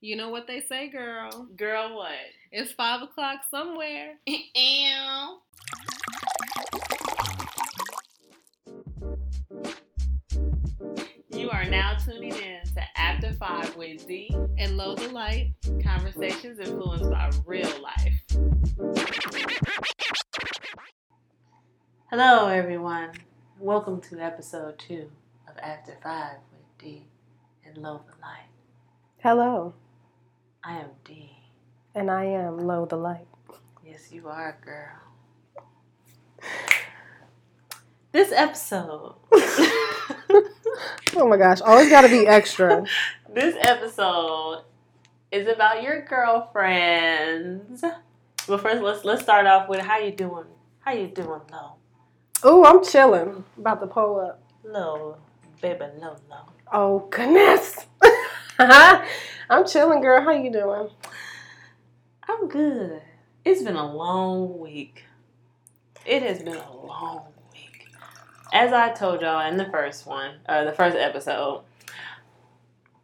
You know what they say, girl. Girl, what? It's five o'clock somewhere. Ew. You are now tuning in to After Five with D And low the light. conversations influenced by real life. Hello, everyone. Welcome to episode two of After Five with D and Low the Light. Hello. I am D. And I am low the light. Yes, you are, girl. This episode. Oh my gosh, always gotta be extra. this episode is about your girlfriends. But first, let's let's start off with how you doing. How you doing, Lo? Ooh, I'm chilling. About to pull up. Lo, baby, no, no. Oh goodness. I'm chilling, girl. How you doing? I'm good. It's been a long week. It has been a long week. As I told y'all in the first one, uh, the first episode,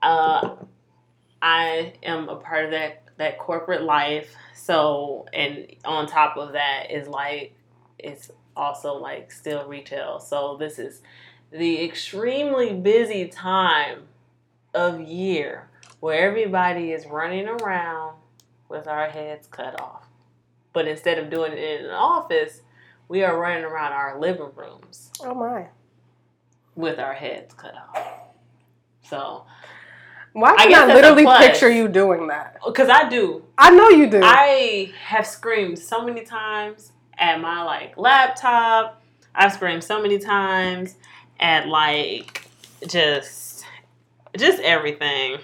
uh, I am a part of that that corporate life. So, and on top of that is like it's also like still retail. So this is the extremely busy time of year where everybody is running around with our heads cut off. But instead of doing it in an office, we are running around our living rooms Oh my. with our heads cut off. So, Why can guess I literally picture you doing that? because I do, I know you do. I have screamed so many times at my like laptop. I've screamed so many times at like just just everything.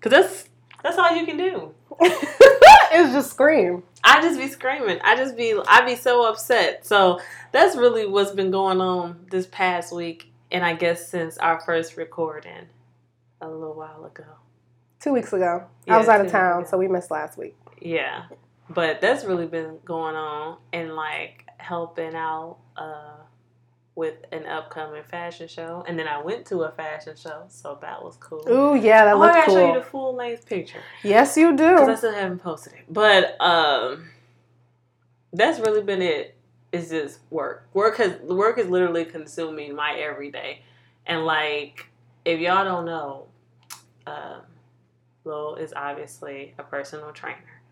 Cause that's that's all you can do. it's just scream. I just be screaming. I just be I be so upset. So that's really what's been going on this past week, and I guess since our first recording a little while ago. Two weeks ago. Yeah, I was out of town, so we missed last week. Yeah, but that's really been going on and like helping out uh, with an upcoming fashion show, and then I went to a fashion show, so that was cool. Ooh, yeah, that oh, I looked gotta show you the full length picture. Yes, you do. because I still haven't posted it. But um, that's really been it. It's just work. Work has work is literally consuming my everyday, and like if y'all don't know, um, Lil is obviously a personal trainer.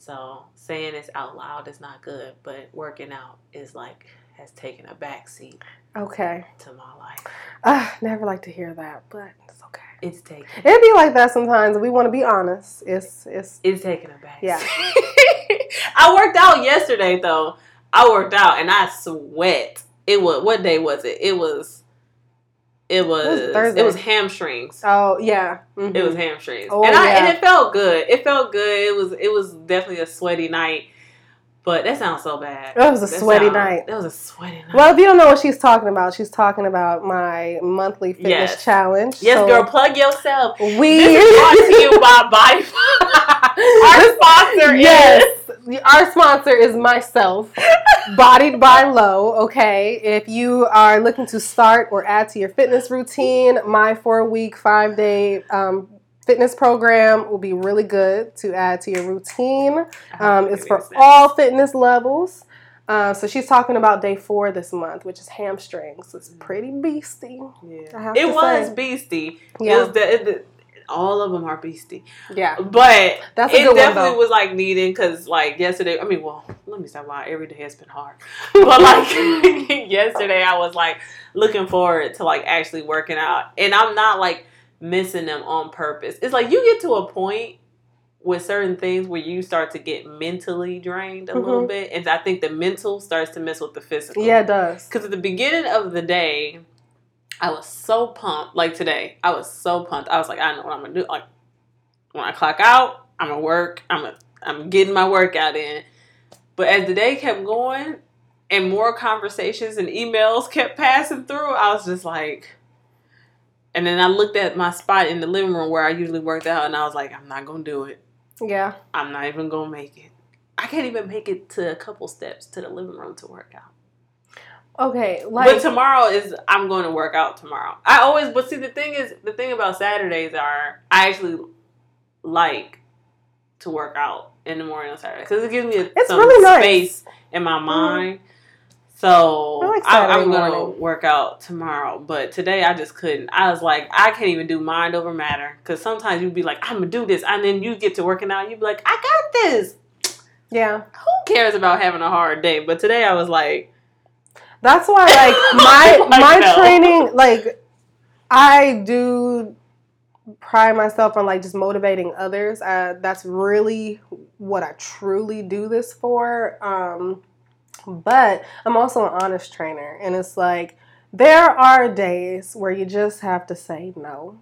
So saying this out loud is not good, but working out is like has taken a backseat Okay. to my life. Ah, never like to hear that, but it's okay. It's taking It'd be like that sometimes. We want to be honest. It's it's It's taking a back. Yeah. I worked out yesterday though. I worked out and I sweat. It was what day was it? It was. It was. It Thursday. was, hamstrings. oh yeah. mhm. It was hamstrings, Oh, and I yeah. and it felt good. It felt good. It was. It was definitely a sweaty night. But that sounds so bad. That was a That sweaty sound- night. That was a sweaty night. Well, if you don't know what she's talking about, she's talking about my monthly fitness Yes. challenge. yes, So girl, plug yourself. We This is brought to you by Body. Our sponsor is. yes, our sponsor is myself, Bodied by Low. Okay, if you are looking to start or add to your fitness routine, my four-week, five-day um, fitness program will be really good to add to your routine. Um, it's for all fitness levels. Uh, so she's talking about day four this month, which is hamstrings. It's pretty beasty. Yeah. It was say. beastie. It Yeah, was the, it, the- all of them are beastie, yeah. but That's it good one definitely was like needing because like yesterday. I mean, well, let me stop lying. Every day has been hard, but like yesterday, I was like looking forward to like actually working out, and I'm not like missing them on purpose. It's like you get to a point with certain things where you start to get mentally drained a little Mhm. bit, and I think the mental starts to mess with the physical. Yeah, it does. Because at the beginning of the day, I was so pumped. Like today, I was so pumped. I was like, I know what I'm gonna do. Like when I clock out, I'm gonna work. I'm gonna, I'm getting my workout in. But as the day kept going, and more conversations and emails kept passing through, I was just like. And then I looked at my spot in the living room where I usually worked out, and I was like, I'm not gonna do it. Yeah. I'm not even gonna make it. I can't even make it to a couple steps to the living room to work out. Okay. Like but tomorrow is I'm going to work out tomorrow. I always but see the thing is the thing about Saturdays are I actually like to work out in the morning on Saturday because it gives me a, It's some really nice. space in my mind. So I like I Saturday am gonna work out tomorrow, but today I just couldn't. I was like, I can't even do mind over matter because sometimes you'd be like, I'm gonna do this, and then you get to working out, you'd be like, I got this. Yeah. Who cares about having a hard day? But today I was like, That's why, like my Like, my no. training, like I do pride myself on like just motivating others. Uh, that's really what I truly do this for. Um, but I'm also an honest trainer, and it's like there are days where you just have to say no,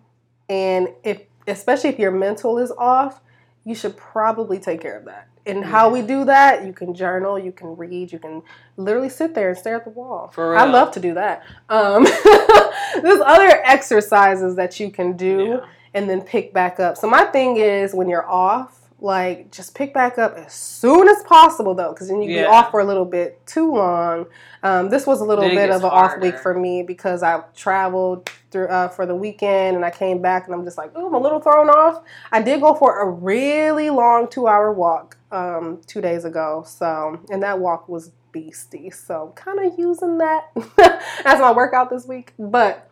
and if especially if your mental is off, you should probably take care of that. And how we do that, you can journal, you can read, you can literally sit there and stare at the wall. I love to do that. Um, there's other exercises that you can do yeah. and then pick back up. So my thing is when you're off, like just pick back up as soon as possible though, because then you Yeah. be off for a little bit too long. Um, this was a little bit of an off week for me because I traveled through uh, for the weekend and I came back and I'm just like, oh, I'm a little thrown off. I did go for a really long two hour walk um, two days ago, so and that walk was beastie. So kind of using that as my workout this week, but.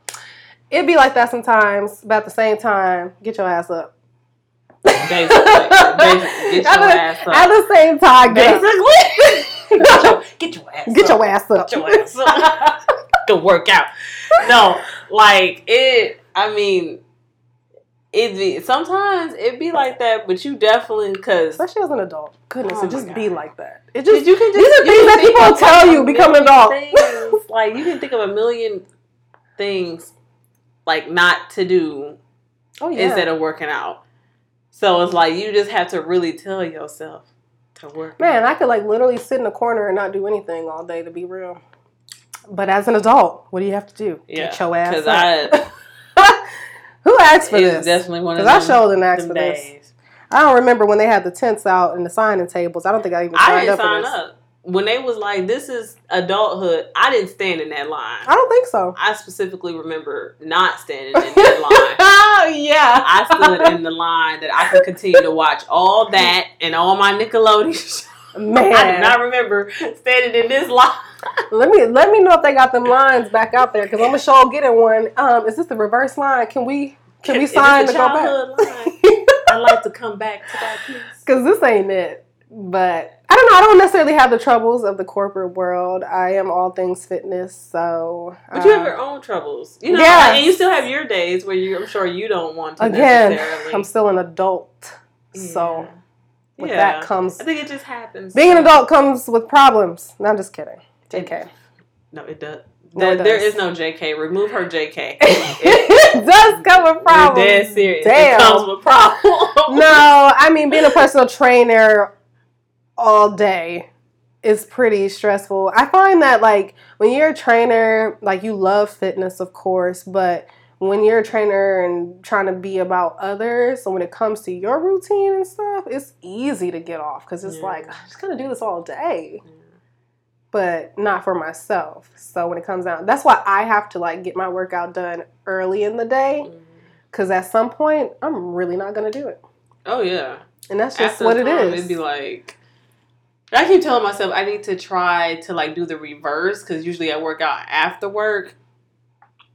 It'd be like that sometimes, but at the same time, get your ass up. Basically, basically, get at, your the, ass up. at the same time, get. Basically, get your, get your ass get up. your ass up. Get your ass up. Go work out. No, like it. I mean, it be sometimes it be like that, but you definitely because Especially as an adult. Goodness, Oh it just my be like that. It just you can just these are things that people tell you become an adult. things. like you can think of a million things like not to do oh yeah. instead of working out. So it's like you just have to really tell yourself to work. Man. I could like literally sit in a corner and not do anything all day to be real. But as an adult, what do you have to do? yeah, Get your ass because. I Who asked for this? definitely one of Because I sure didn't ask them for this. days. I don't remember when they had the tents out and the signing tables. I don't think I even I signed didn't up for sign this. up when they was like, "This is adulthood." I didn't stand in that line. I don't think so. I specifically remember not standing in that line. oh yeah. I stood in the line that I could continue to watch all that and all my Nickelodeon. Man, I do not remember standing in this line. let me let me know if they got them lines back out there because I'm gonna show getting one. Um, is this the reverse line? Can we can we sign to go back? line? I'd like to come back to that piece. Because this ain't it. But I don't know. I don't necessarily have the troubles of the corporate world. I am all things fitness, so. But you have uh, your own troubles, you know, Yes. and you still have your days where you, I'm sure you don't want to again. necessarily. I'm still an adult, so Yeah. with Yeah. that comes I think it just happens. being an adult comes with problems. No, I'm just kidding. JK. No, it does. No, it There- is no JK. Remove her JK. it does come with problems. dead serious. Damn. It comes with problems. no, I mean being a personal trainer all day is pretty stressful. I find that like when you're a trainer, like you love fitness, of course, but when you're a trainer and trying to be about others, so when it comes to your routine and stuff, it's easy to get off because it's Yeah. like I'm just gonna do this all day, but not for myself. So when it comes out, that's why I have to like get my workout done early in the day Mm. because at some point I'm really not gonna do it, Oh yeah. and that's just After what it time, is. It'd be like. I keep telling myself I need to try to like do the reverse because usually I work out after work.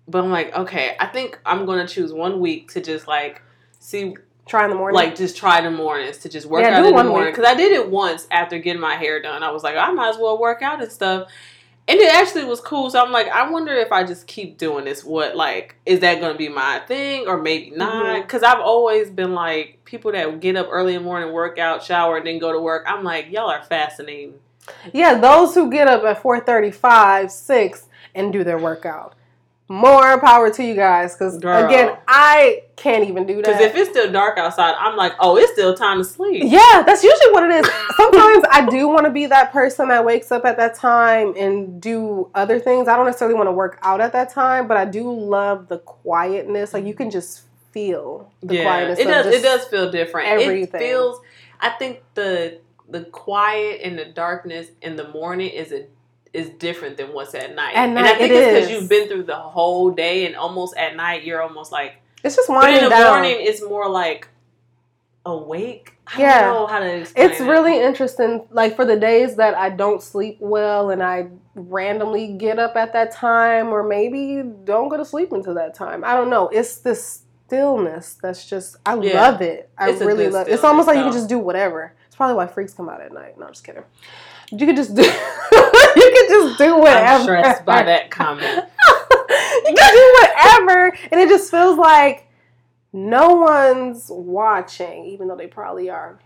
But I'm like, okay, I think I'm gonna choose one week to just like see, Try in the morning. like just try the mornings to just work Yeah, out in the morning because I did it once after getting my hair done. I was like, I might as well work out and stuff. And it actually was cool. So I'm like, I wonder if I just keep doing this, what like is that going to be my thing or maybe not? Mm-hmm. Because I've always been like people that get up early in the morning, work out, shower, and then go to work. I'm like, y'all are fascinating. Yeah, those who get up at 4:35, 6 and do their workout. More power to you guys cuz again, I can't even do that. Because if it's still dark outside, I'm like, oh, it's still time to sleep. yeah, that's usually what it is. Sometimes I do want to be that person that wakes up at that time and do other things. I don't necessarily want to work out at that time, but I do love the quietness. Like you can just feel the yeah, quietness. it does. It does feel different. everything. It feels. I think the the quiet and the darkness in the morning is a is different than what's at night. At and I think it it's because you've been through the whole day, and almost at night you're almost like. It's just winding But in the down. morning, it's more like awake. I Yeah. don't know how to explain It's it. really interesting. Like for the days that I don't sleep well and I randomly get up at that time, or maybe don't go to sleep until that time. I don't know. It's this stillness that's just I Yeah. love it. I It's really love it. It's almost like you can just do whatever. It's probably why freaks come out at night. No, I'm just kidding. You could just do. you could just do whatever. I'm stressed by that comment. you can do whatever, and it just feels like no one's watching, even though they probably are.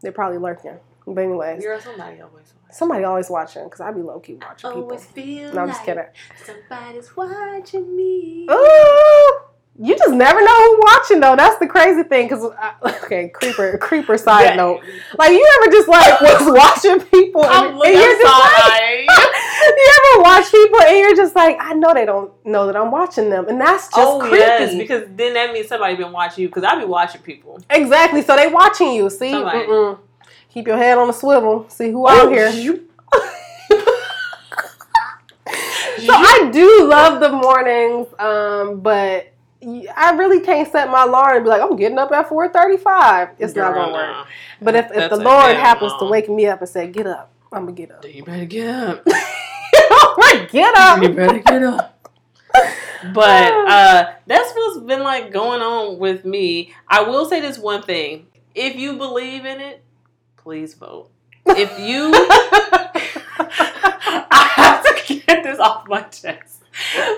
They're probably lurking. But anyways, You're somebody always. somebody always watching because I be low key watching people. Always feel No, I'm just kidding. somebody's watching me. Ooh, you just never know who's watching though. That's the crazy thing. Cause I, okay, creeper, creeper. Side Yeah. note, like you ever just like was watching people, and, I'm and you're just like, you ever watch people and you're just like, I know they don't know that I'm watching them, and that's just oh creepy. yes, because then that means somebody been watching you. Because I be watching people. Exactly. So they watching you. See, keep your head on the swivel. See who out here. you- So I do love the mornings, um, but I really can't set my alarm and be like, I'm getting up at 4:35. It's not gonna work. nah. But if, if the Lord happens to wake me up and say, "Get up," I'm gonna get up. Then you better get up. Like, get up. you better get up. But uh, that's what's been like going on with me. I will say this one thing: if you believe in it, please vote. If you, I have to get this off my chest.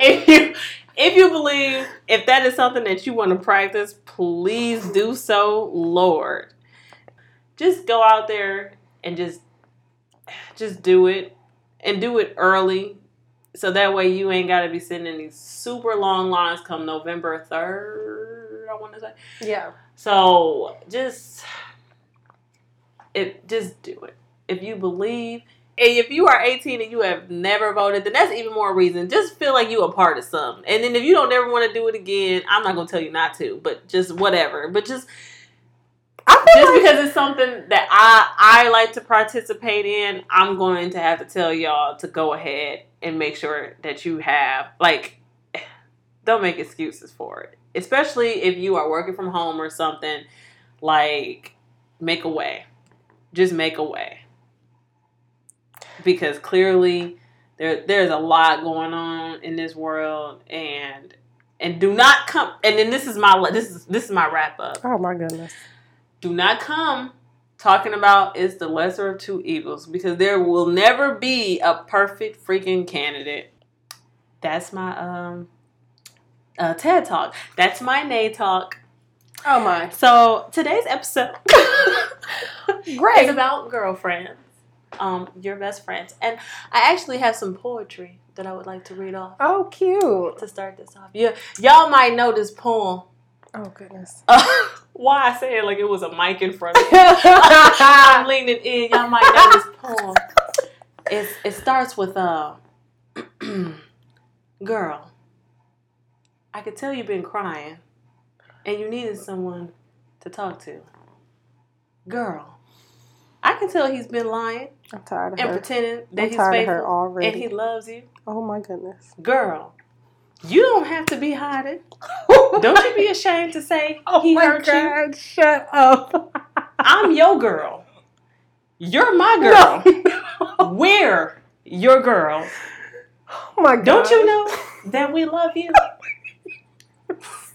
If you, if you believe, if that is something that you want to practice, please do so, Lord. Just go out there and just, just do it, and do it early so that way you ain't got to be sitting in these super long lines come November 3rd, I want to say. yeah. So just it just do it. If you believe and if you are 18 and you have never voted, then that's even more reason. Just feel like you a part of something. And then if you don't ever want to do it again, I'm not gonna tell you not to, but just whatever. But just I feel just like because it's something that I I like to participate in, I'm going to have to tell y'all to go ahead and make sure that you have like don't make excuses for it. Especially if you are working from home or something, like make a way. Just make a way. Because clearly there there's a lot going on in this world and and do not come and then this is my this is this is my wrap up oh my goodness. do not come talking about it's the lesser of two evils because there will never be a perfect freaking candidate. That's my um uh, TED talk. That's my Nay talk. Oh my. So today's episode Great. is about girlfriends, um, your best friends, and I actually have some poetry that I would like to read off Oh, cute. to start this off. Yeah, y'all might know this poem. Oh goodness. Uh, why I say it like it was a mic in front of me. I'm leaning in. Y'all might know this poem. It's, it starts with uh, girl. I could tell you've been crying, and you needed someone to talk to. Girl, I can tell he's been lying I'm tired of and her. pretending that I'm he's faithful already. and he loves you. oh my goodness. Girl, you don't have to be hiding. Don't you be ashamed to say Oh he my hurt you. Shut up. I'm your girl. You're my girl. No. We're your girl. Oh my god. Don't you know that we love you?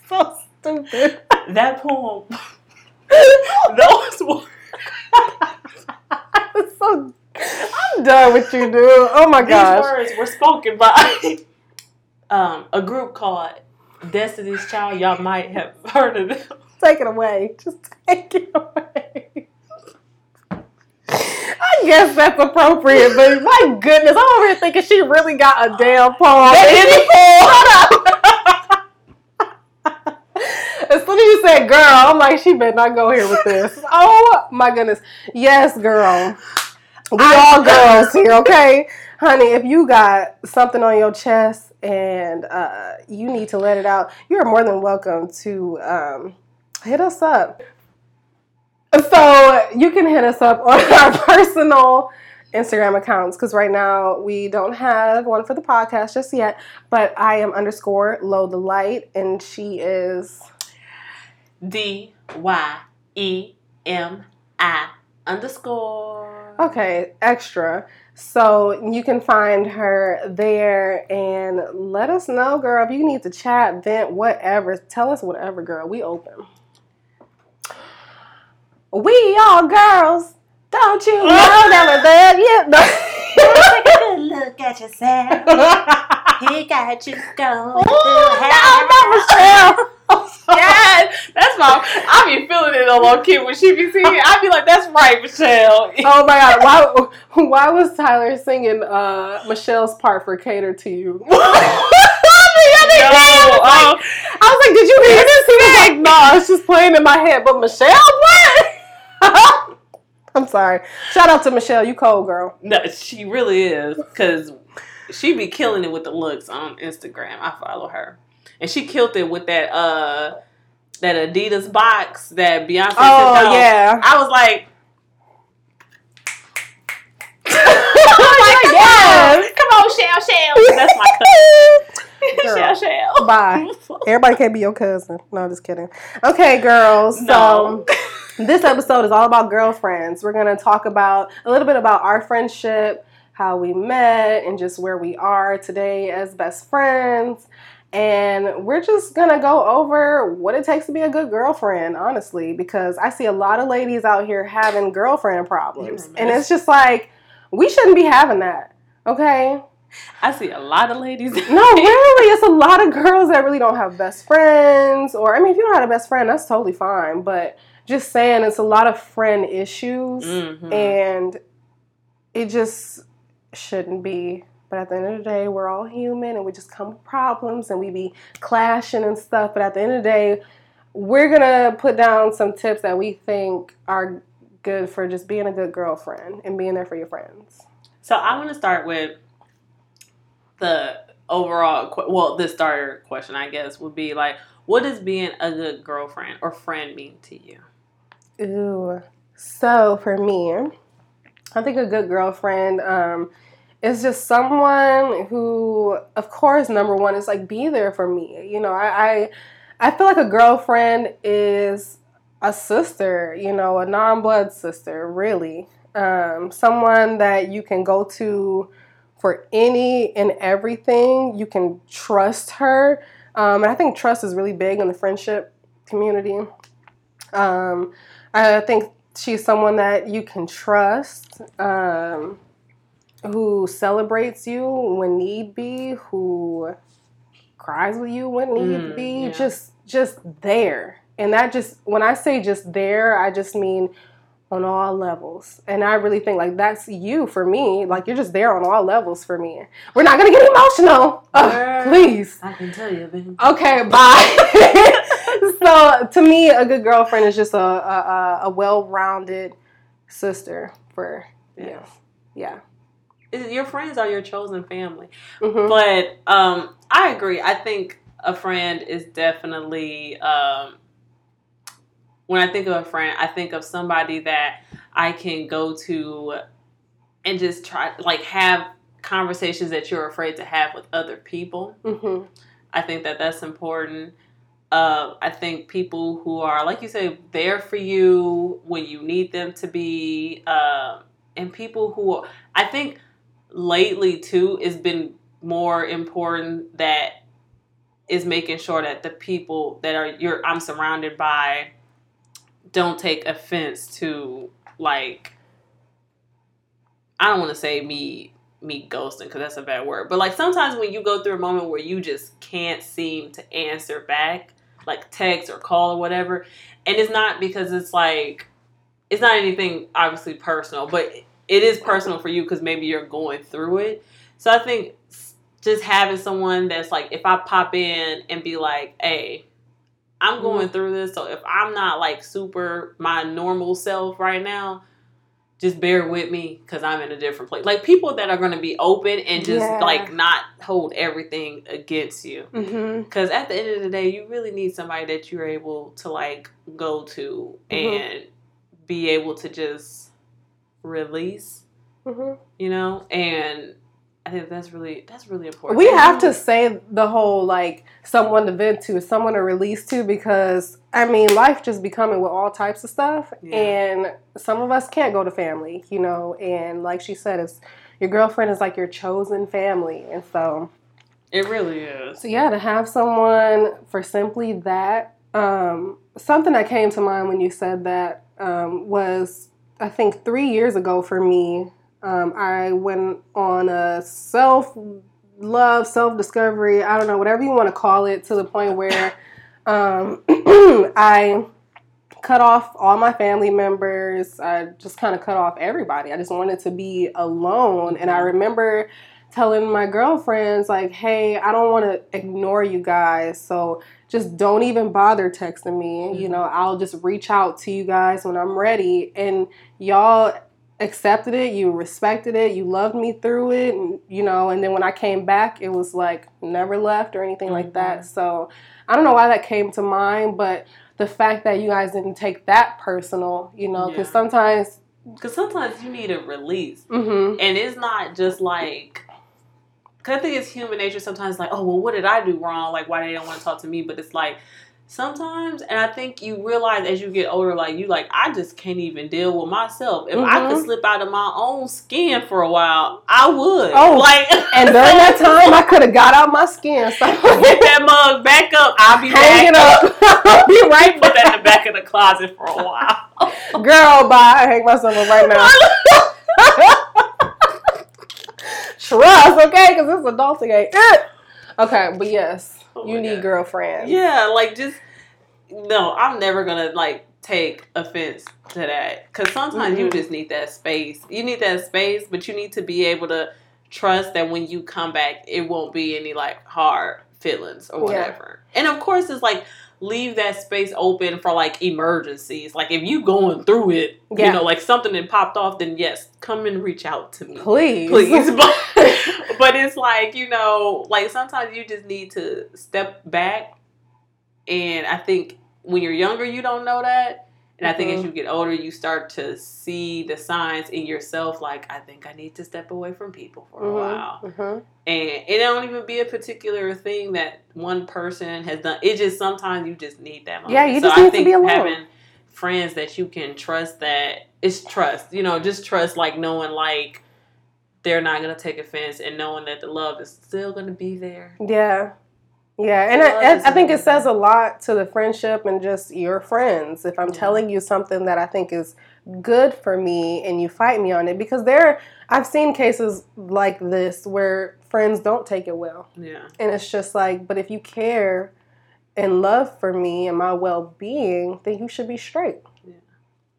So stupid. That poem. Those words. It's so I'm done with you, dude. Oh my gosh. These words were spoken by um, a group called Destiny's Child. Y'all might have heard of them. Take it away. Just take it away. I guess that's appropriate, but my goodness, I'm over here thinking she really got a damn poem. As soon as you said girl, I'm like, she better not go here with this. Oh my goodness. Yes, girl. We all girls here, okay? Honey, if you got something on your chest and uh, you need to let it out, you're more than welcome to um, hit us up. So you can hit us up on our personal Instagram accounts because right now we don't have one for the podcast just yet. But I am underscore low the light and she is D Y E M I underscore. Okay, extra. So you can find her there and let us know, girl. If you need to chat, vent, whatever, tell us whatever, girl. We open. We all girls. Don't you know that we're there? Yeah. Take look at yourself. He got you going. Oh, no, Michelle. yes, that's my. I be feeling it a little kid when she be singing. I be like, "That's right, Michelle." Oh my god, why why was Tyler singing uh, Michelle's part for Cater to You? Yo, um, I was like, did you hear this? He was like, no, it's just playing in my head. But Michelle, what? I'm sorry. Shout out to Michelle. You cold girl. no, she really is because she be killing it with the looks on Instagram. I follow her, and she killed it with that uh that Adidas box that Beyonce Oh yeah. I was like, like, yes. come on, Shell, Shell. That's my cousin. Girl. Shell, Shell. Bye. Everybody can't be your cousin. No, just kidding. Okay, girls. So No. this episode is all about girlfriends. We're gonna talk about a little bit about our friendship, how we met, and just where we are today as best friends. And we're just gonna go over what it takes to be a good girlfriend, honestly, because I see a lot of ladies out here having girlfriend problems. And it's just like, we shouldn't be having that. Okay? I see a lot of ladies. No, really, it's a lot of girls that really don't have best friends. Or, I mean, if you don't have a best friend, that's totally fine. But just saying, it's a lot of friend issues, Mhm. and it just shouldn't be. But at the end of the day, we're all human, and we just come with problems, and we be clashing and stuff. But at the end of the day, we're gonna put down some tips that we think are good for just being a good girlfriend and being there for your friends. So I want to start with the overall, well, the starter question, I guess, would be like, what does being a good girlfriend or friend mean to you? Ooh. So for me, I think a good girlfriend um, is just someone who, of course, number one is like be there for me. You know, I I, I feel like a girlfriend is a sister. You know, a non-blood sister, really. Um, someone that you can go to for any and everything. You can trust her, um, and I think trust is really big in the friendship community. Um, I think she's someone that you can trust, um, who celebrates you when need be, who cries with you when need Mm, be, yeah. just just there. And that just when I say just there, I just mean on all levels. And I really think like that's you for me. Like you're just there on all levels for me. We're not gonna get emotional. Girl. please. I can tell you, baby. Okay, bye. so to me, a good girlfriend is just a a, a- a well-rounded sister for you. Yeah. Your friends are your chosen family. Mhm. But um, I agree. I think a friend is definitely um, when I think of a friend, I think of somebody that I can go to and just try like have conversations that you're afraid to have with other people. Mhm. I think that that's important. Uh, I think people who are, like you say, there for you when you need them to be, uh, and people who I think lately too it's been more important that is making sure that the people that are you're I'm surrounded by don't take offense to like I don't want to say me me ghosting because that's a bad word, but like sometimes when you go through a moment where you just can't seem to answer back, like text or call or whatever, and it's not because it's like it's not anything obviously personal, but it is personal for you because maybe you're going through it. So I think just having someone that's like, if I pop in and be like, hey, I'm going through this, so if I'm not like super my normal self right now, just bear with me because I'm in a different place. Like people that are going to be open and just Yeah. like not hold everything against you. Because at the end of the day, you really need somebody that you're able to like go to Mhm. and be able to just release, Mhm. you know? And I think that's really that's really important. We have to say the whole like someone to vent to, someone to release to, because I mean, life just becoming with all types of stuff, Yeah. and some of us can't go to family, you know. And like she said, it's your girlfriend is like your chosen family, and so It really is. so yeah, to have someone for simply that. Um, something that came to mind when you said that um, was I think three years ago for me. Um, I went on a self love, self discovery. I don't know, whatever you want to call it, to the point where um, I cut off all my family members. I just kind of cut off everybody. I just wanted to be alone. And I remember telling my girlfriends, like, hey, I don't want to ignore you guys. So just don't even bother texting me. You know, I'll just reach out to you guys when I'm ready. And y'all accepted it, you respected it, you loved me through it, and you know, and then when I came back, it was like never left or anything like that. So I don't know why that came to mind, but the fact that you guys didn't take that personal, you know, because Yeah. sometimes, Because sometimes you need a release. hmm And it's not just like, because I think it's human nature sometimes, like, oh, well, what did I do wrong? Like, why they don't want to talk to me? But it's like, sometimes, and I think you realize as you get older, like, you like, I just can't even deal with myself. If I could Mhm. slip out of my own skin for a while, I would. Oh, like, and during that time, I could have got out my skin, so get that mug back up. I'll be hang it back up, I'll be right Put that in the back of the closet for a while. Girl, bye. I hang myself up right now. Trust, okay? Because it's adulting it. Okay, but yes, Oh you need God. girlfriends. Yeah, like just no. I'm never gonna like take offense to that because sometimes you Mhm. just need that space. You need that space, but you need to be able to trust that when you come back, it won't be any like hard feelings or Yeah. whatever. And of course, it's like leave that space open for like emergencies. Like if you going through it, Yeah. you know, like something that popped off, then yes, come and reach out to me Please. please. But, but it's like, you know, like sometimes you just need to step back. And I think when you're younger, you don't know that. And I think as Mhm. you get older, you start to see the signs in yourself like, I think I need to step away from people for a Mhm, while. mhm. And it don't even be a particular thing that one person has done. It just sometimes you just need that moment. Yeah, you so just I need to think be alone. having friends that you can trust that it's trust. You know, just trust like knowing like they're not gonna take offense and knowing that the love is still gonna be there. Yeah. Yeah, and I, I, think it says a lot to the friendship and just your friends. If I'm Yeah. telling you something that I think is good for me and you fight me on it, because there, I've seen cases like this where friends don't take it well. Yeah. And it's just like, but if you care and love for me and my well being, then you should be straight. Yeah.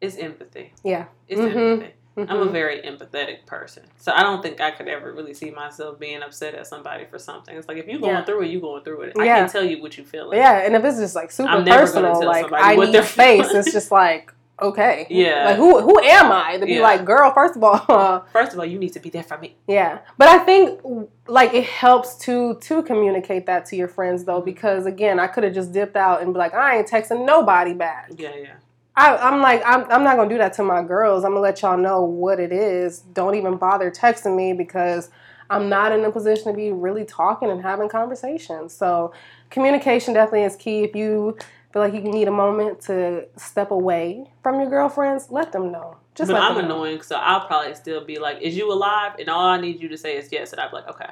It's empathy. Yeah. It's Mhm. empathy. I'm a Mhm. very empathetic person. So I don't think I could ever really see myself being upset at somebody for something. It's like if you're going Yeah. through it, you're going through it. I can't tell you what you feeling. yeah, and if it's just like super personal, like I need space, feeling. it's just like, okay. Yeah. Like who who am I to be Yeah. like, girl, first of all, First of all, you need to be there for me. Yeah, but I think like it helps to to communicate that to your friends though, Mhm. because again, I could have just dipped out and be like, I ain't texting nobody back. Yeah, yeah. I, I'm like, I'm, I'm not gonna do that to my girls. I'm gonna let y'all know what it is. Don't even bother texting me because I'm not in a position to be really talking and having conversations. So communication definitely is key. If you feel like you need a moment to step away from your girlfriends, let them know. Just but I'm know. annoying, so I'll probably still be like, "Is you alive?" And all I need you to say is yes, and be like, "Okay."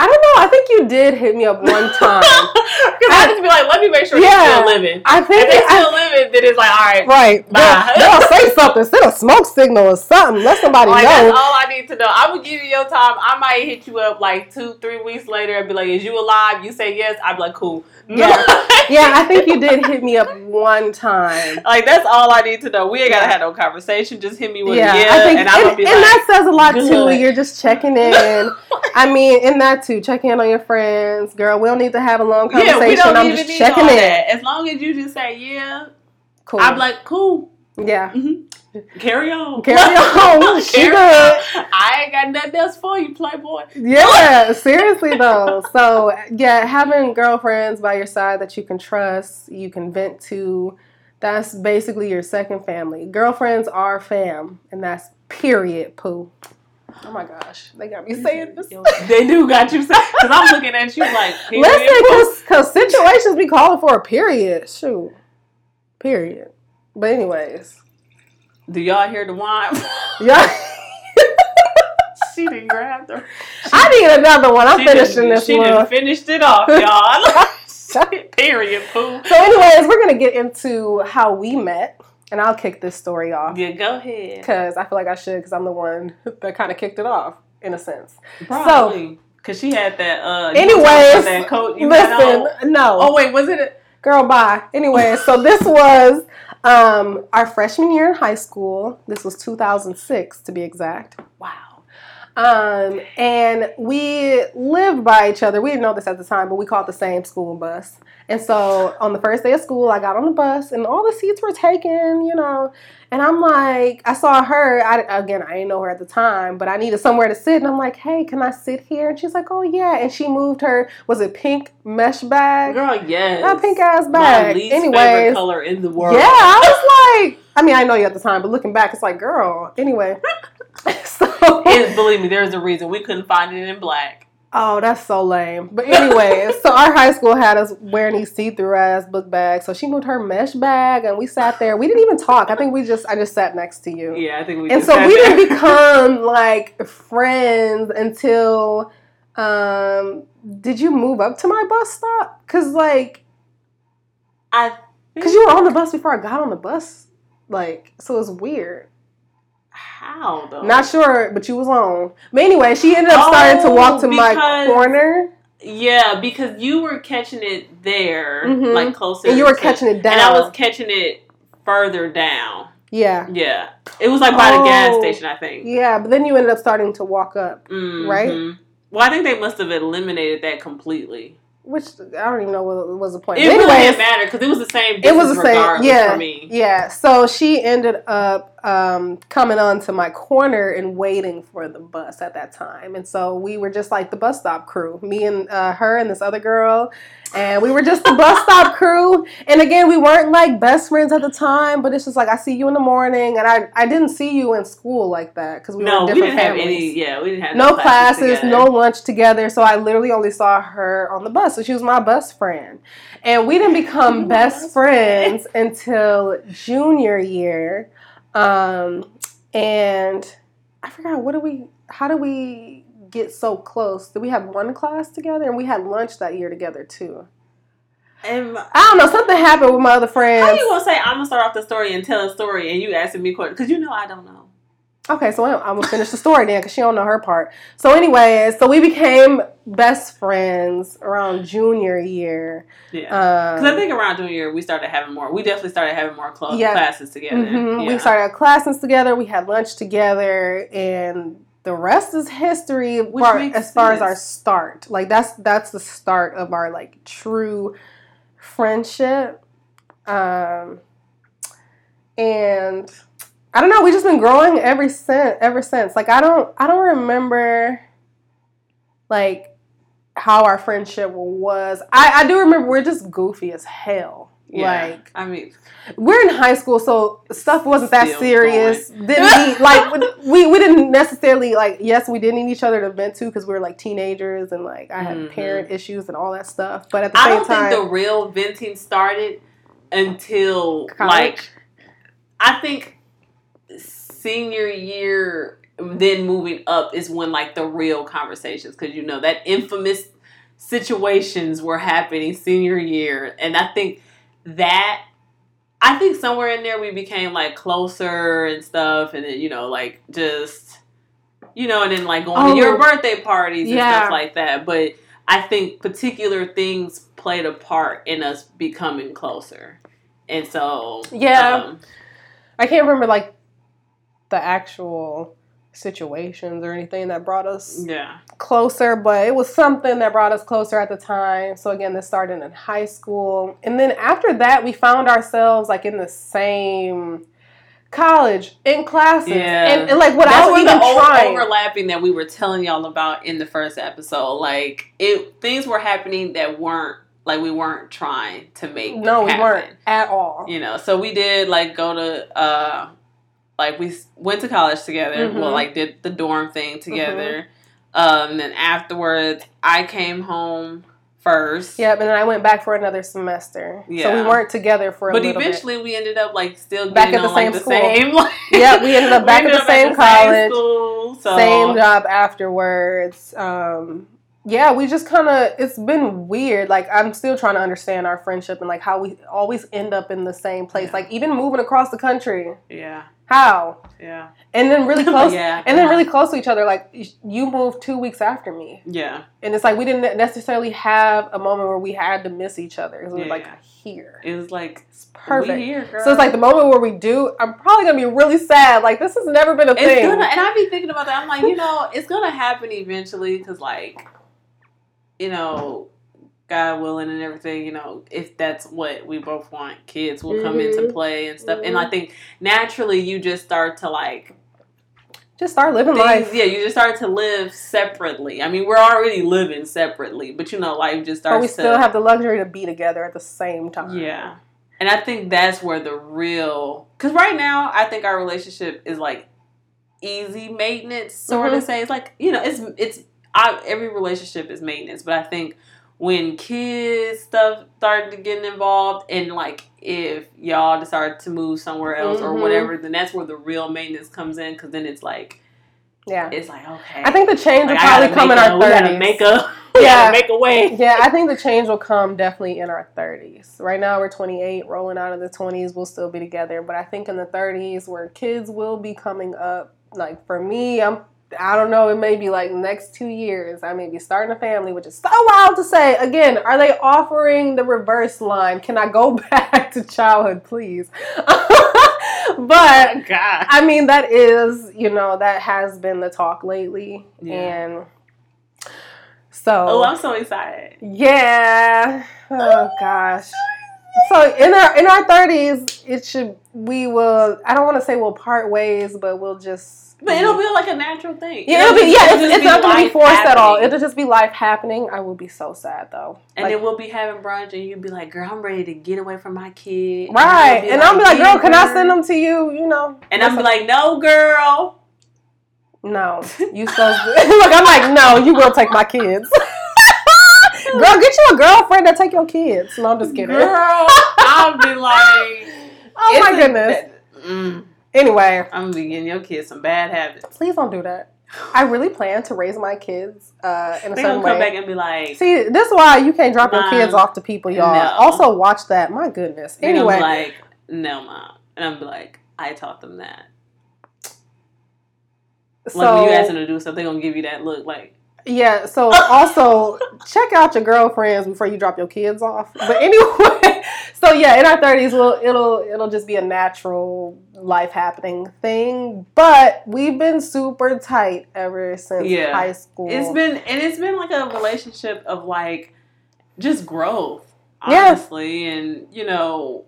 I don't know. I think you did hit me up one time. Because I just be like, "Let me make sure Yeah. he's still living." I think If think they're I, still living, then it's like, "All right." right. Bye. They'll, they'll say something. Send a smoke signal or something. Let somebody Like that's all I need to know. I would give you your time. I might hit you up like two, three weeks later and be like, "Is you alive?" You say yes. I'd be like, "Cool." Yeah. Yeah, I think you did hit me up one time. Like that's all I need to know. We ain't gotta have no conversation. Just hit me with Yeah, yeah, I think, and and, I'm gonna be and like, that says a lot too. You're just checking in. I mean, in that too, check in on your friends, girl. We don't need to have a long conversation. yeah, we don't I'm even just need checking all in. that. As long as you just say yeah, Cool. I'm like, cool. yeah. Mm-hmm. Carry on. Carry on. She Carry good. on. I ain't got nothing else for you, Playboy. Yeah, seriously though. So yeah, having girlfriends by your side that you can trust, you can vent to, that's basically your second family. Girlfriends are fam, and that's period. Pooh. Oh my gosh, they got me saying this. they do got you saying because I'm looking at you like. Listen, because situations be calling for a period. Shoot, period. But anyways, do y'all hear the wine? Yeah. she didn't grab her. I need another one. I'm finishing this one. she one. She finished it off, y'all. period, poo. So, anyways, we're gonna get into how we met. And I'll kick this story off. Yeah, go ahead. Because I feel like I should, because I'm the one that kind of kicked it off, in a sense. Probably. So, because she had that. Uh, anyways, that coat you listen, no. Oh wait, was it? Girl, bye. Anyway, so this was um, our freshman year in high school. This was 2006 to be exact. Wow. Um, and we lived by each other. We didn't know this at the time, but we called the same school bus. And so on the first day of school, I got on the bus and all the seats were taken, you know. And I'm like, I saw her. I, again, I didn't know her at the time, but I needed somewhere to sit. And I'm like, hey, can I sit here? And she's like, oh, yeah. And she moved her, was it pink mesh bag? Girl, yes. That pink ass bag. My least Anyways, favorite color in the world. Yeah, I was like, I mean, I know you at the time, but looking back, it's like, girl. Anyway. so, and believe me, there's a reason we couldn't find it in black. Oh, that's so lame. But anyway, so our high school had us wearing these see-through ass book bags. So she moved her mesh bag, and we sat there. We didn't even talk. I think we just I just sat next to you. Yeah, I think we. And so we there. didn't become like friends until. Um, did you move up to my bus stop? Cause like, I. Cause you were on the bus before I got on the bus. Like, so it was weird. How though? Not sure, but you was on. But anyway, she ended up oh, starting to walk to because, my corner. Yeah, because you were catching it there, mm-hmm. like closer. And you were to, catching it down. And I was catching it further down. Yeah. Yeah. It was like by oh, the gas oh, station, I think. Yeah, but then you ended up starting to walk up, mm-hmm. right? Well, I think they must have eliminated that completely which I don't even know what was the point. It really didn't matter because it was the same. It was the same. Yeah, for me. yeah. So she ended up um, coming on to my corner and waiting for the bus at that time, and so we were just like the bus stop crew. Me and uh, her and this other girl, and we were just the bus stop crew. And again, we weren't like best friends at the time, but it's just like I see you in the morning, and I I didn't see you in school like that because we no, were different we didn't families. have any. Yeah, we didn't have no, no classes, classes no lunch together. So I literally only saw her on the bus. So she was my best friend, and we didn't become best friends until junior year. Um, and I forgot what do we? How do we get so close. Did we have one class together? And we had lunch that year together too. And I don't know. Something happened with my other friends. How you gonna say I'm gonna start off the story and tell a story, and you asking me questions because you know I don't know. Okay, so I'm gonna finish the story then because she don't know her part. So, anyways, so we became best friends around junior year. Yeah, because um, I think around junior year we started having more. We definitely started having more cl- yeah. classes together. Mm-hmm. Yeah. We started classes together. We had lunch together, and the rest is history far, as sense. far as our start. Like that's that's the start of our like true friendship. Um and i don't know we just been growing ever since ever since. Like i don't i don't remember like how our friendship was. I i do remember we're just goofy as hell yeah, like I mean, we're in high school, so stuff wasn't that serious. Didn't we, like we we didn't necessarily like. Yes, we did need each other to vent to because we were like teenagers and like I had mm-hmm. parent issues and all that stuff. But at the same time, I don't think the real venting started until college? like I think senior year. Then moving up is when like the real conversations because you know that infamous situations were happening senior year, and I think that I think somewhere in there we became like closer and stuff, and then you know like just you know, and then like going oh, to your oh. birthday parties and yeah. stuff like that. But I think particular things played a part in us becoming closer, and so yeah, um, I can't remember like the actual situations or anything that brought us yeah. closer, but it was something that brought us closer at the time. So again, this started in high school. And then after that, we found ourselves like in the same college in classes yeah. and, and like what That's I was even the trying overlapping that we were telling y'all about in the first episode like it things were happening that weren't like we weren't trying to make no happen. we weren't at all you know so we did like go to uh like we went to college together. Mhm. Well, like did the dorm thing together. Um, then afterwards, I came home first. Yep, and then I went back for another semester. Yeah. So we weren't together for a But little eventually, we ended up like still Back at the on, like, same the school. same. Like, Yeah, we ended up back we at the same college, school, so. Same job afterwards. Um, yeah, we just kind of, it's been weird. Like, I'm still trying to understand our friendship and like how we always end up in the same place. Yeah. Like, even moving across the country. Yeah, How? yeah, And then really close. yeah, And then really close to each other. Like, you moved two weeks after me. yeah, And it's like we didn't necessarily have a moment where we had to miss each other. We were Yeah. like here. it was like It's perfect. Here. So it's like the moment where we do, I'm probably gonna be really sad. Like this has never been a It's thing. gonna, and I be thinking about that. I'm like, you know, it's gonna happen eventually because, like, you know, God willing and everything, you know, if that's what we both want, kids will come into Mhm. play and stuff. And I think naturally you just start to like, Just start living things, life. yeah, you just start to live separately. I mean, we're already living separately, but you know, life just starts But we to. still have the luxury to be together at the same time. Yeah. And I think that's where the real cuz right now I think our relationship is like easy maintenance sort Mhm. of say it's like, you know, it's it's I, every relationship is maintenance, but I think when kids stuff started getting involved and like if y'all decide to move somewhere else or Mhm. whatever, then that's where the real maintenance comes in cuz then it's like Yeah. it's like okay. I think the change like, will probably come in make our a- we gotta 30s. make a Yeah. make a way. yeah, I think the change will come definitely in our 30s. Right now we're 28, rolling out of the 20s, we'll still be together. But I think in the 30s, where kids will be coming up, like for me, I'm I don't know, it may be like next two years. I may be starting a family, which is so wild to say. Again, are they offering the reverse line? Can I go back to childhood, please? but oh, God. I mean, that is, you know, that has been the talk lately. Yeah. And so. Oh, I'm so excited. Yeah. Oh, oh gosh. So in our in our thirties, it should we will. I don't want to say we'll part ways, but we'll just. But it'll be like a natural thing. Yeah, it'll be. Yeah, it's, just it's not going to be forced at all. It'll just be life happening. I will be so sad though. and Like, then we'll be having brunch, and you'll be like, "Girl, I'm ready to get away from my kid." right, and I'll be like, "Girl, can I send them to you?" You know, And I'm be like, "No, girl." "No, you so." Look, I'm like, "No, you will take my kids." Girl, get you a girlfriend that take your kids. No, I'm just kidding. Girl, I'll be like, oh my it's goodness. Mm, Anyway, I'm gonna be getting your kids some bad habits. please don't do that. I really plan to raise my kids uh, in a They certain gonna come back and be like, See, this is why you can't drop your kids off to people, y'all. no. Also, watch that. My goodness. they Anyway, like, "No, mom," and I'm like, "I taught them that." so Like when you ask them to do something, they're gonna give you that look, like, yeah. So also check out your girlfriends before you drop your kids off. But anyway, so yeah, in our thirties, we'll it'll it'll just be a natural life happening thing. But we've been super tight ever since Yeah. high school. It's been and it's been like a relationship of like just growth, Yeah. honestly, and you know,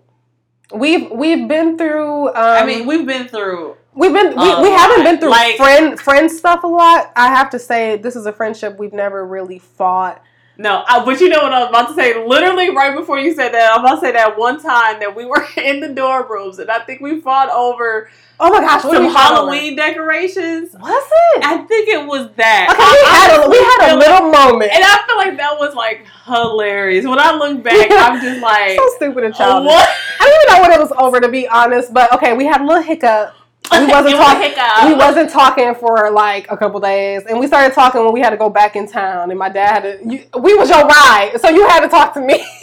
we've we've been through. Um, I mean, we've been through. We've been we, we oh, haven't been through Like- friend friend stuff a lot. I have to say this is a friendship we've never really fought. No, I, but you know what I was about to say. Literally, right before you said that, I'm about to say that one time that we were in the dorm rooms, and I think we fought over Oh my gosh, what some? Halloween decorations. Was it? I think it was that. Okay, we had a we had a little moment. and I feel like that was like hilarious. When I look back, I'm just like, so stupid and oh, childish. what? I don't even know when it was over to be honest, but okay, we had a little hiccup. We wasn't It was a talking. We wasn't talking for like a couple days, and we started talking when we had to go back in town. And my dad had to. You, we was your ride, so you had to talk to me.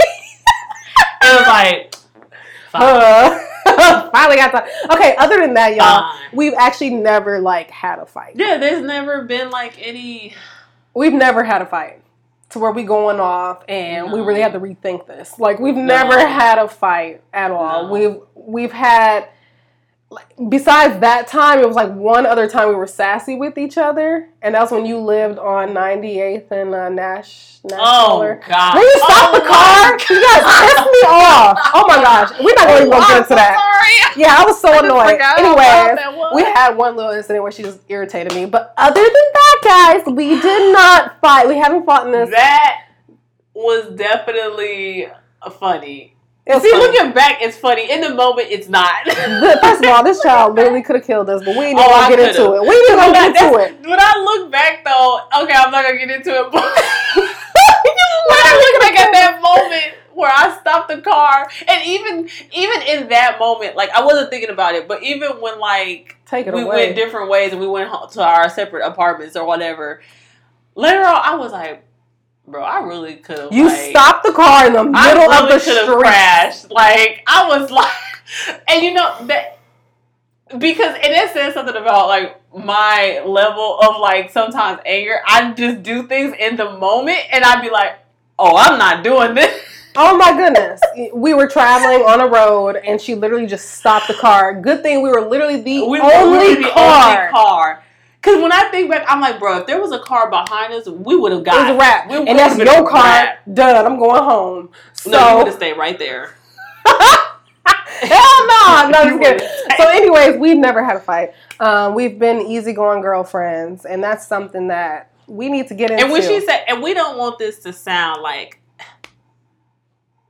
It was like, Uh, finally got to. Okay, other than that, y'all, we've actually never like had a fight. Yeah, there's never been like any. We've never had a fight to where we going off and we really have to rethink this. Like we've never had a fight at all. No. We've we've had like besides that time, it was like one other time we were sassy with each other, and that was when you lived on 98th and uh, Nash. Nash Oh Miller. God! Will you stop Oh, the car? You guys pissed me off. Oh my gosh, we're not going to go I'm into so that. Sorry. Yeah, I was so I annoyed. forgot how bad Anyways, that was. we had one little incident where she just irritated me. But other than that, guys, we did not fight. We haven't fought in this. That was definitely funny. It was See, funny. looking back, it's funny. In the moment, it's not. First of all, this child literally could have killed us, but we didn't Oh, I get into could've. it. We didn't even When I- get into it. When I look back, though, okay, I'm not gonna get into it. But when I look back at that moment where I stopped the car, and even even in that moment, like I wasn't thinking about it, but even when like we away. went different ways and we went to our separate apartments or whatever, later on, I was like, bro, I really could have. you like, stopped the car in the middle really of the street. crashed. Like I was like, and you know that because and it says something about like my level of like sometimes anger. I just do things in the moment, and I'd be like, oh, I'm not doing this. Oh my goodness. We were traveling on a road and she literally just stopped the car. Good thing we were literally the We only were the car. only car. Because when I think back, I'm like, bro, if there was a car behind us, we would have It got was a wrap. We and that's your car. wrap. Done. I'm going home. So No, you would have stayed right there. Hell no, no, just kidding. So, anyways, we've never had a fight. Um, we've been easygoing girlfriends, and that's something that we need to get into. And when she said, and we don't want this to sound like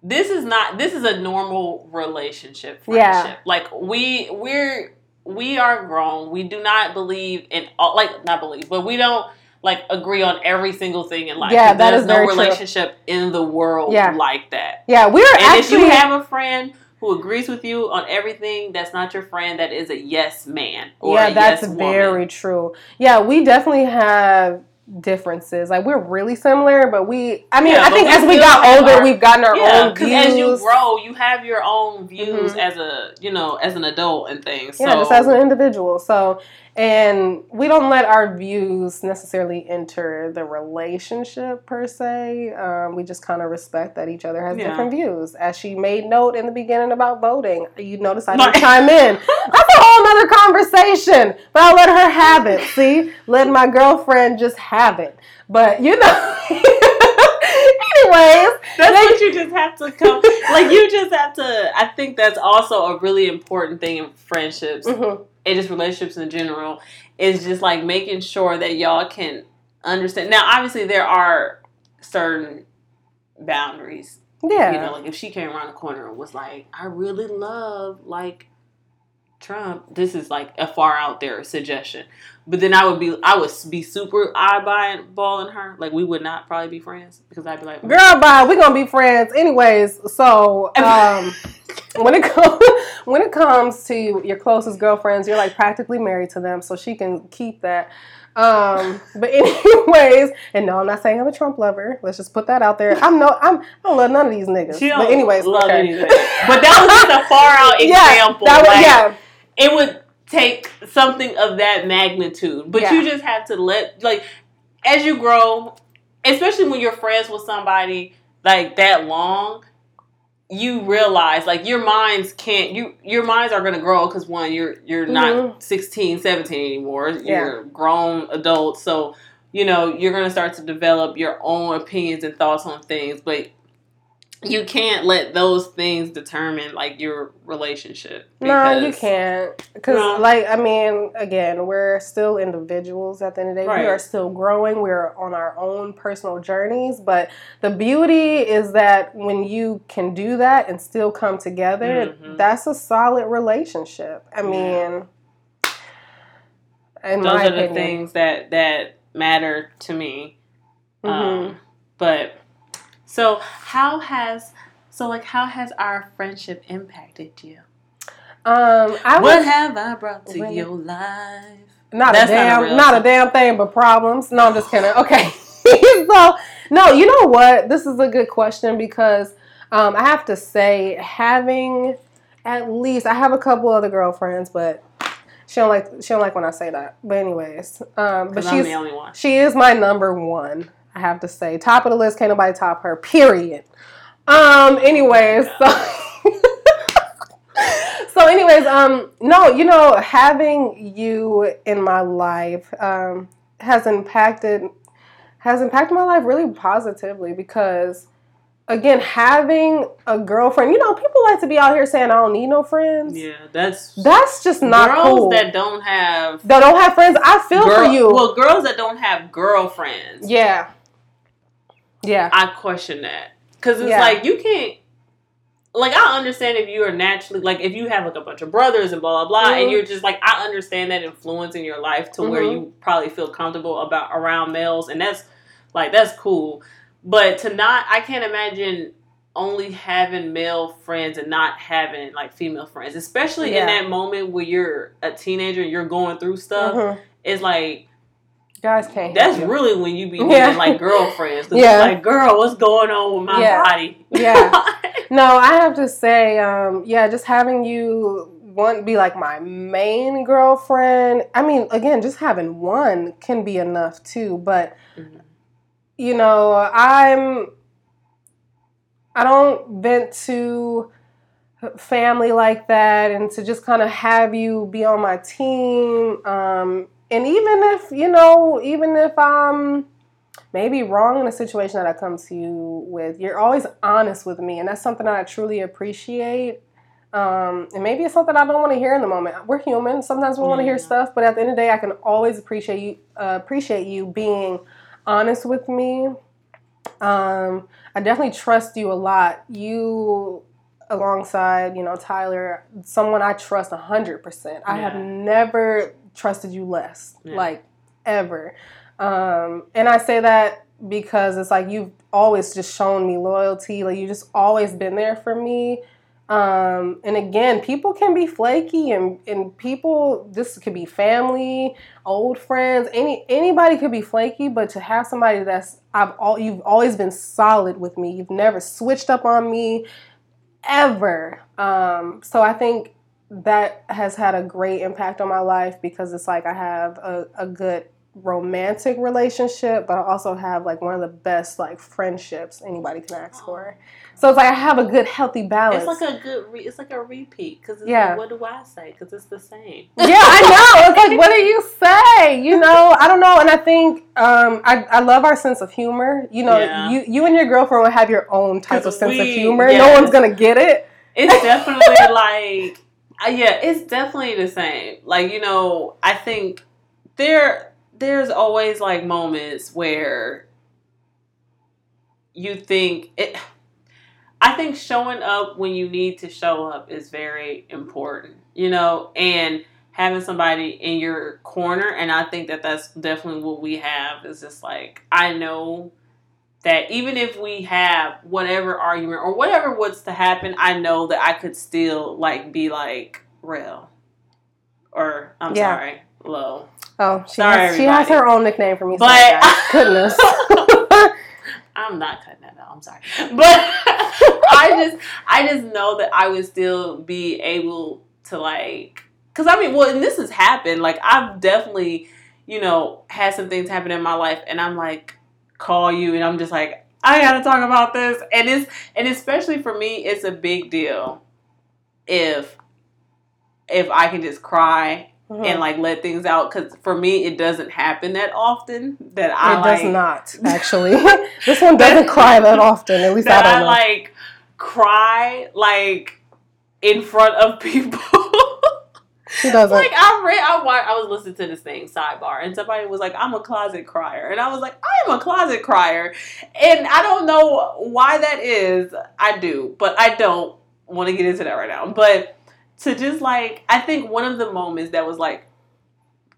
this is not this is a normal relationship Yeah. friendship. Like we we're we are grown. We do not believe in all like not believe, but we don't like agree on every single thing in life. Yeah, that There's no very true. "Oh, relationship in the world Yeah. like that. yeah, we're And actually if you have a friend who agrees with you on everything, that's not your friend. That is a yes man. Or yeah, that's yes very true. Yeah, we definitely have differences. Like we're really similar, but we. I mean, Yeah, I think as we got older, our- we've gotten our Yeah, own views. as you grow, you have your own views Mhm. as a you know as an adult and things. Yeah, so, just as an individual. So, and we don't let our views necessarily enter the relationship per se. Um, we just kind of respect that each other has Yeah. different views. As she made note in the beginning about voting, you notice I didn't chime in. A whole conversation, but I'll let her have it. See, let my girlfriend just have it. But you know, anyways, That's what you just have to come. like you just have to. I think that's also a really important thing in friendships mhm. and just relationships in general. Is just like making sure that y'all can understand. Now, obviously, there are certain boundaries. yeah, You know, like if she came around the corner and was like, "I really love like Trump," this is like a far out there suggestion. But then I would be, I would be super eyeballing her. Like we would not probably be friends because I'd be like, Girl, bye. We're gonna be friends, anyways. So, um, when it comes when it comes to your closest girlfriends, you're like practically married to them, so she can keep that. Um, but anyways, and no, I'm not saying I'm a Trump lover. Let's just put that out there. I'm no, I'm I don't love none of these niggas. She but anyways, love okay. anything. But that was just a far out Yeah, example. that was, like, yeah, It would take something of that magnitude. But Yeah. you just have to let like as you grow, especially when you're friends with somebody like that long, you realize like your minds can't you your minds are going to grow because one you're you're Mhm. not 16 17 anymore you're grown adults so you know you're going to start to develop your own opinions and thoughts on things but you can't let those things determine like your relationship No, you can't. Because, No. like, I mean, again, we're still individuals at the end of the day. Right. We are still growing. We're on our own personal journeys. But the beauty is that when you can do that and still come together, Mhm. that's a solid relationship. I Yeah. mean, in those are the things that that matter to me Mhm. um but so how has so like how has our friendship impacted you Um, I what was have i brought to Really? your life not That's a not a damn, not a damn thing, but problems. No, I'm just kidding. Okay, so no, you know what? This is a good question because um, I have to say, having at least I have a couple other girlfriends, but she don't like she don't like when I say that. But anyways, um, but she's the only one she is my number one. I have to say, top of the list. Can't nobody top her. Period. Um. Anyways, so. so anyways um no you know having you in my life um has impacted has impacted my life really positively because again having a girlfriend you know people like to be out here saying i don't need no friends yeah that's that's just not girls cool that don't have that don't have friends i feel girl- for you well girls that don't have girlfriends yeah yeah i question that because it's Yeah. like you can't like I understand if you are naturally like if you have like a bunch of brothers and blah blah blah, Mhm. and you're just like I understand that influence in your life to where Mhm. you probably feel comfortable about around males, and that's like that's cool. But to not, I can't imagine only having male friends and not having like female friends, especially in that moment where you're a teenager and you're going through stuff. Mhm. It's like Guys can't. that's you. really when you be Yeah. like girlfriends. Yeah. like, girl, what's going on with my Yeah. body? Yeah. No, I have to say, um, yeah, just having you one be like my main girlfriend. I mean, again, just having one can be enough too. But Mhm. you know, I'm I don't vent to family like that, and to just kind of have you be on my team. Um, and even if you know, even if I'm maybe wrong in a situation that I come to you with, you're always honest with me, and that's something that I truly appreciate. Um, and maybe it's something I don't want to hear in the moment. We're human; sometimes we want to hear stuff, but at the end of the day, I can always appreciate you uh, appreciate you being honest with me. Um, I definitely trust you a lot. You, alongside you know Tyler, someone I trust hundred percent. I have never trusted you less, Yeah. like ever. Um, and I say that because it's like you've always just shown me loyalty. Like you just always been there for me. Um, and again, people can be flaky, and and people this could be family, old friends, any anybody could be flaky. But to have somebody that's I've all you've always been solid with me. You've never switched up on me, ever. Um, so I think that has had a great impact on my life because it's like I have a, a good romantic relationship, but I also have like one of the best like friendships anybody can ask for. So it's like I have a good healthy balance. It's like a good. Re- it's like a repeat because it's Yeah. like, what do I say? Because it's the same. yeah, I know. It's like, what do you say? You know, I don't know. And I think um, I, I love our sense of humor. You know, Yeah. you you and your girlfriend will have your own type of sense of we- humor. No one's gonna get it. It's definitely like, yeah, it's definitely the same. Like you know, I think there there's always like moments where you think it. I think showing up when you need to show up is very important, you know, and having somebody in your corner. And I think that that's definitely what we have is just like, I know that even if we have whatever argument or whatever was to happen, I know that I could still like be like, real. Or, I'm Yeah. sorry, low. Oh, she Sorry, has, she has her own nickname for me. But- goodness. I'm not cutting that out. I'm sorry, but I just I just know that I would still be able to like, cause I mean, well, and this has happened. Like I've definitely, you know, had some things happen in my life, and I'm like, call you, and I'm just like, I gotta talk about this, and it's and especially for me, it's a big deal if if I can just cry Mhm. and like let things out because for me it doesn't happen that often that I it like, does not actually. this one doesn't cry that often. At least I don't I know. like cry like in front of people. She doesn't. like I read, I wa- I was listening to this thing sidebar, and somebody was like, "I'm a closet crier," and I was like, "I am a closet crier," and I don't know why that is. I do, but I don't want to get into that right now. But to just like, I think one of the moments that was like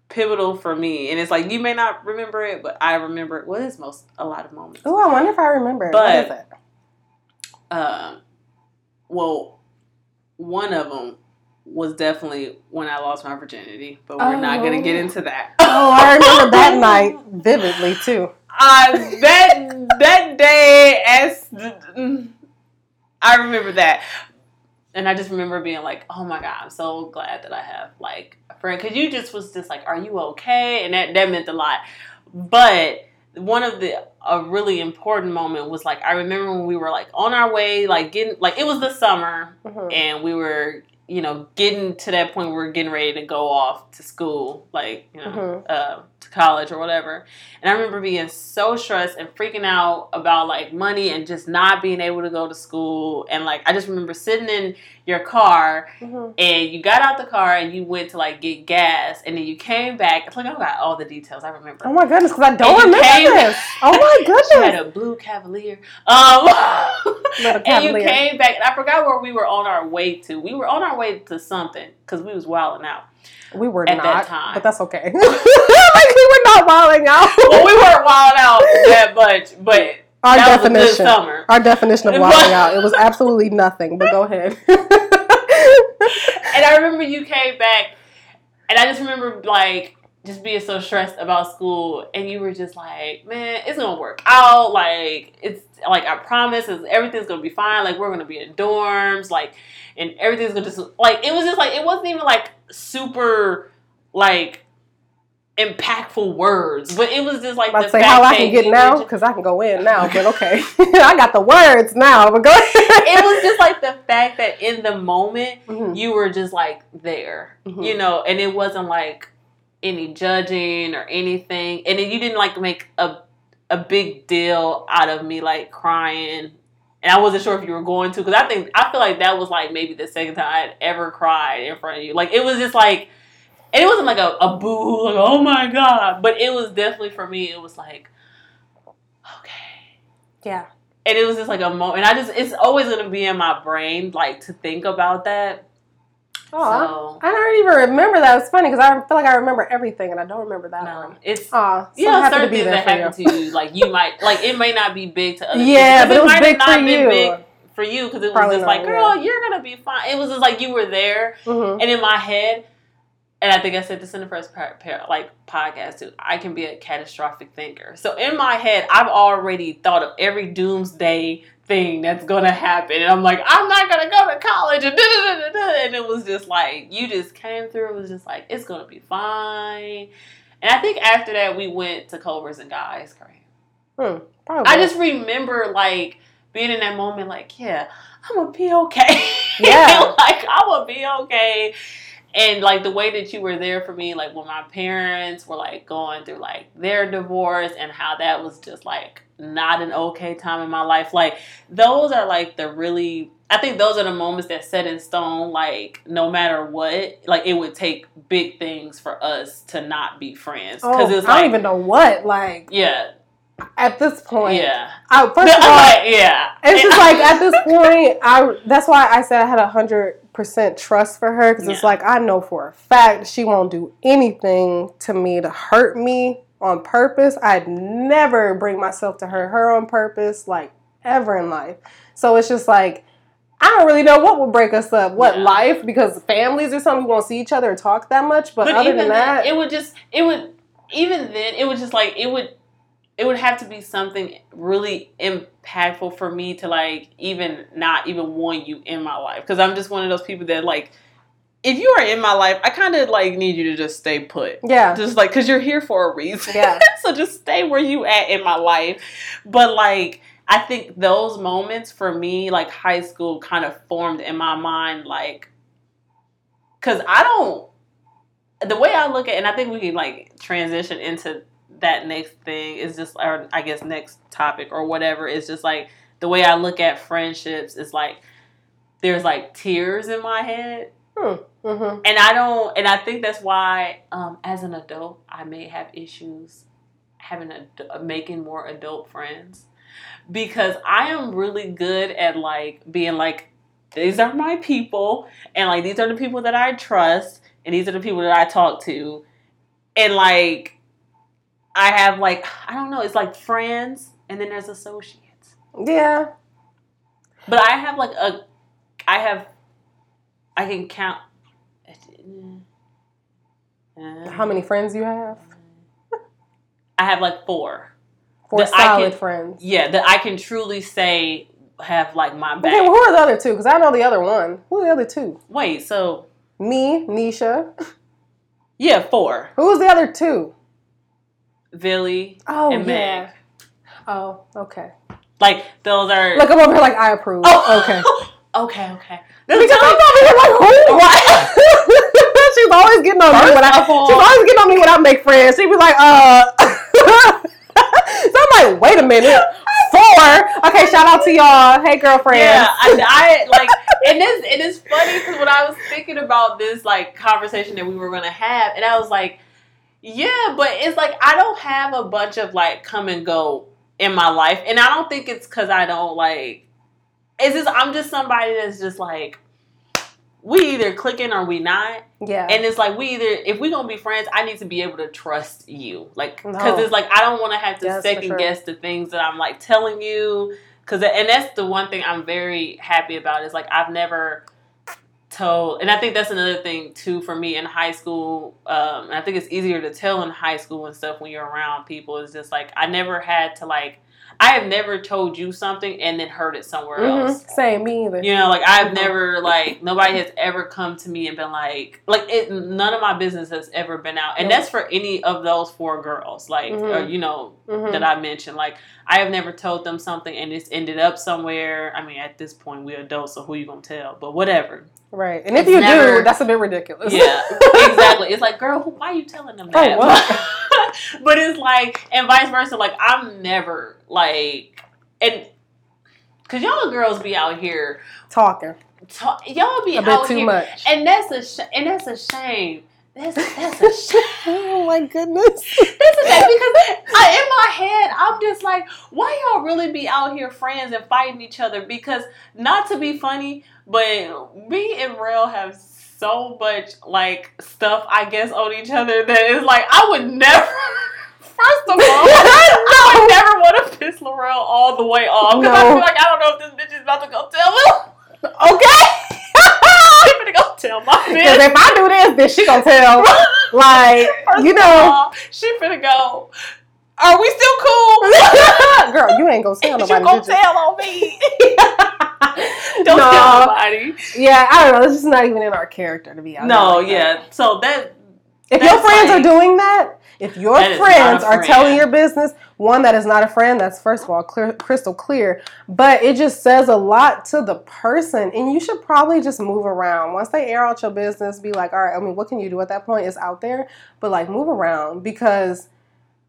pivotal for me, and it's like you may not remember it, but I remember it. Well, it's most a lot of moments. oh, I wonder if I remember. But- what is it? um, well, one of them was definitely when I lost my virginity, but we're not gonna get Oh. into that. Oh, I remember that night vividly too. Uh, that that day, as I remember that, and I just remember being like, "Oh my god, I'm so glad that I have like a friend." Because you just was just like, "Are you okay?" And that that meant a lot. But one of the a really important moment was like I remember when we were like on our way, like getting like it was the summer, Mhm. and we were you know getting to that point where we are getting ready to go off to school, like you know Mhm. uh, to college or whatever. And I remember being so stressed and freaking out about like money and just not being able to go to school. And like I just remember sitting in your car Mhm. and you got out the car and you went to like get gas and then you came back. It's like I got all the details. I remember. Oh my goodness, because I don't you remember came- this. Oh my She had a blue Cavalier. Um, Little and you came back, and I forgot where we were on our way to. We were on our way to something because we was wilding out. We were at not, that time. but that's okay. like we were not wilding out. Well, we weren't wild out that much, but Our that was a good definition. summer. Our definition of wilding out. It was absolutely nothing. But go ahead. And I remember you came back, and I just remember like just being so stressed about school, and you were just like, "Man, it's gonna work out. Like it's like I promise, it's, everything's gonna be fine. Like we're gonna be in dorms, like, and everything's gonna just like it was just like it wasn't even like super like." impactful words but it was just like about the say fact how I can get now because I can go in now. But okay, I got the words now. But go ahead. it was just like the fact that in the moment Mhm. you were just like there, Mhm. you know, and it wasn't like any judging or anything, and then you didn't like make a a big deal out of me like crying. And I wasn't sure if you were going to, because I think I feel like that was like maybe the second time I had ever cried in front of you. Like it was just like, and it wasn't like a, a boo, like oh my god, but it was definitely for me. It was like, okay, Yeah. and it was just like a moment. And I just, it's always gonna be in my brain, like to think about that. Aw. So I don't even remember that. It's funny because I feel like I remember everything and I don't remember that no, one. it's Aw, so you know certain things that happen to you, like you might, like it may not be big to other Yeah, people. but it was might have big not for you. big for you because it was Probably just not, like, girl, yeah. you're gonna be fine. It was just like you were there, Mhm. and in my head, and I think I said this in the first par- par- like podcast too. I can be a catastrophic thinker, so in my head, I've already thought of every doomsday thing that's gonna happen, and I'm like, I'm not gonna go to college, and and it was just like you just came through. It was just like it's gonna be fine, and I think after that we went to Culver's and got ice cream. Hmm. I just remember like being in that moment, like, yeah, I'm gonna be okay. Yeah. like I'm gonna be okay. And like the way that you were there for me, like when my parents were like going through like their divorce and how that was just like not an okay time in my life. Like those are like the really I think those are the moments that set in stone, like no matter what, like it would take big things for us to not be friends. Oh, Because it's I like don't even know what. Like Yeah. at this point, Yeah. I, first of all, like, yeah. It's just like at this point, I that's why I said I had a hundred percent trust for her because it's like I know for a fact she won't do anything to me to hurt me on purpose. I'd never bring myself to hurt her on purpose, like ever in life. So it's just like I don't really know what would break us up, what Yeah. life, because families or something we won't see each other or talk that much. But, But other than then, that, it would just it would even then it would just like it would it would have to be something really impactful for me to like even not even want you in my life. Because I'm just one of those people that like if you are in my life I kind of like need you to just stay put. Yeah, just like because you're here for a reason. Yeah. so just stay where you at in my life. But like I think those moments for me like high school kind of formed in my mind like because I don't the way I look at and I think we can like transition into that next thing is just or I guess next topic or whatever. Is just like the way I look at friendships is like there's like tiers in my head. Mm-hmm. and I don't, and I think that's why, um, as an adult, I may have issues having a making more adult friends. Because I am really good at like being like, these are my people, and like these are the people that I trust, and these are the people that I talk to, and like, I have like, I don't know, it's like friends, and then there's associates, yeah, but I have like a, I have, I can count. how many friends you have? I have like four. Four That I solid can- friends. Yeah, that I can truly say have like my back. Okay, well, who are the other two? Because I know the other one. Who are the other two? Wait, so Me, Nisha. yeah, four. Who's the other two? Billy Oh and yeah. Oh, okay. Like those are. Look, I'm over here like I approve. Oh, okay. okay, okay. Because I'm over here like who? She's always getting on me First when I. all- She's always getting on me when I make friends. She'd be like, uh. so I'm like, wait a minute. Four. Okay, shout out to y'all. Hey, girlfriend. Yeah, I, I like, and this it is funny because when I was thinking about this like conversation that we were gonna have, and I was like, yeah, but it's like I don't have a bunch of like come and go in my life, and I don't think it's because I don't like it's just I'm just somebody that's just like we either clicking or we not. Yeah. And it's like we either if we gonna be friends, I need to be able to trust you, like because No. it's like I don't want to have to Yes, second sure. guess the things that I'm like telling you. Because and that's the one thing I'm very happy about is like I've never told, and I think that's another thing too for me in high school. Um, I think it's easier to tell in high school and stuff when you're around people. It's just like I never had to like I have never told you something and then heard it somewhere Mhm. else. Same, me either. You know, like I've Mhm. never like nobody has ever come to me and been like like it none of my business has ever been out. And that's for any of those four girls, like Mhm. or, you know, Mhm. that I mentioned. Like I have never told them something and it's ended up somewhere. I mean, at this point we're adults, so who you gonna tell? But whatever. Right. And if It's you never- do, that's a bit ridiculous. Yeah, exactly. It's like, girl, why are you telling them Oh, that? what? but it's like, and vice versa. Like, I'm never like, and because y'all girls be out here, Talking ta- y'all be a bit out too here, much. and that's a sh- and that's a shame. That's that's a shame. Oh my goodness. That's a shame because I, in my head, I'm just like, why y'all really be out here friends and fighting each other? Because not to be funny, but me and Rail have so much like stuff, I guess, on each other that is like I would never. First of all, I would never want to piss Laurel all the way off because I feel like I don't know if this bitch is about to go tell him. Okay. She's gonna go tell my Because if I do this, then she gonna tell. Like, First you know, all, she finna go. Are we still cool? girl, you ain't gonna tell you nobody. gonna you? tell on me? Don't No. tell nobody. Yeah, I don't know. It's just not even in our character to be out. No, like that. yeah. So that If your friends like- are doing that, if your That friends are friend. telling your business, one that is not a friend, that's first of all clear, crystal clear. But it just says a lot to the person, and you should probably just move around. Once they air out your business, be like, all right. I mean, what can you do at that point? It's out there, but like move around because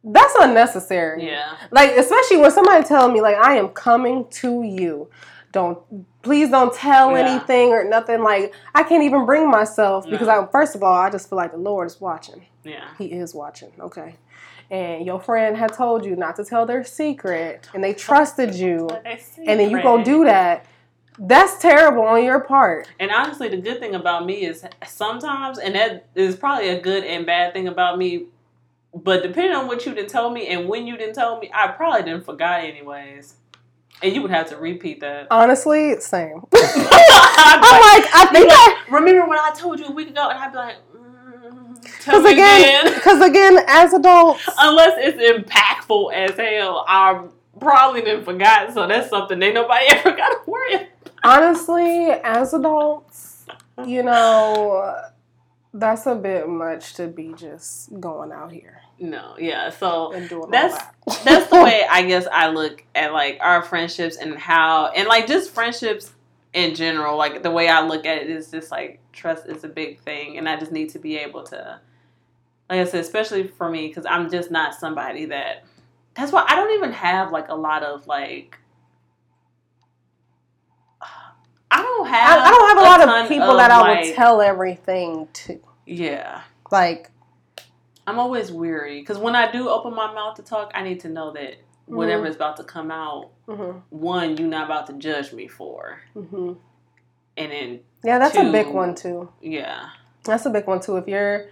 that's unnecessary. yeah. Like especially when somebody telling me like I am coming to you. Don't please don't tell Yeah. anything or nothing. Like I can't even bring myself because No. I first of all I just feel like the Lord is watching. Yeah. He is watching. Okay. And your friend had told you not to tell their secret and they trusted you and then you go do that. That's terrible on your part. And honestly, the good thing about me is sometimes, and that is probably a good and bad thing about me. But depending on what you didn't tell me and when you didn't tell me, I probably didn't forgot anyways. And you would have to repeat that. Honestly, same. I'm like, I think I remember when I told you a week ago, and I'd be like, mm, because again, again. because again, as adults, Unless it's impactful as hell, I probably didn't forgot. So that's something that nobody ever got to worry about. honestly, as adults, you know, that's a bit much to be just going out here No, yeah. So That's- that. that's the way I guess I look at like our friendships and how and like just friendships in general. Like the way I look at it is just like trust is a big thing, and I just need to be able to, like I said, especially for me because I'm just not somebody that. That's why I don't even have like a lot of like. I don't have. I don't have a lot of people that I like- would tell everything to. Yeah, Like, I'm always weary because when I do open my mouth to talk, I need to know that whatever Mhm. is about to come out hmm one you're not about to judge me for hmm and then yeah, that's a big one too. yeah That's a big one too. If you're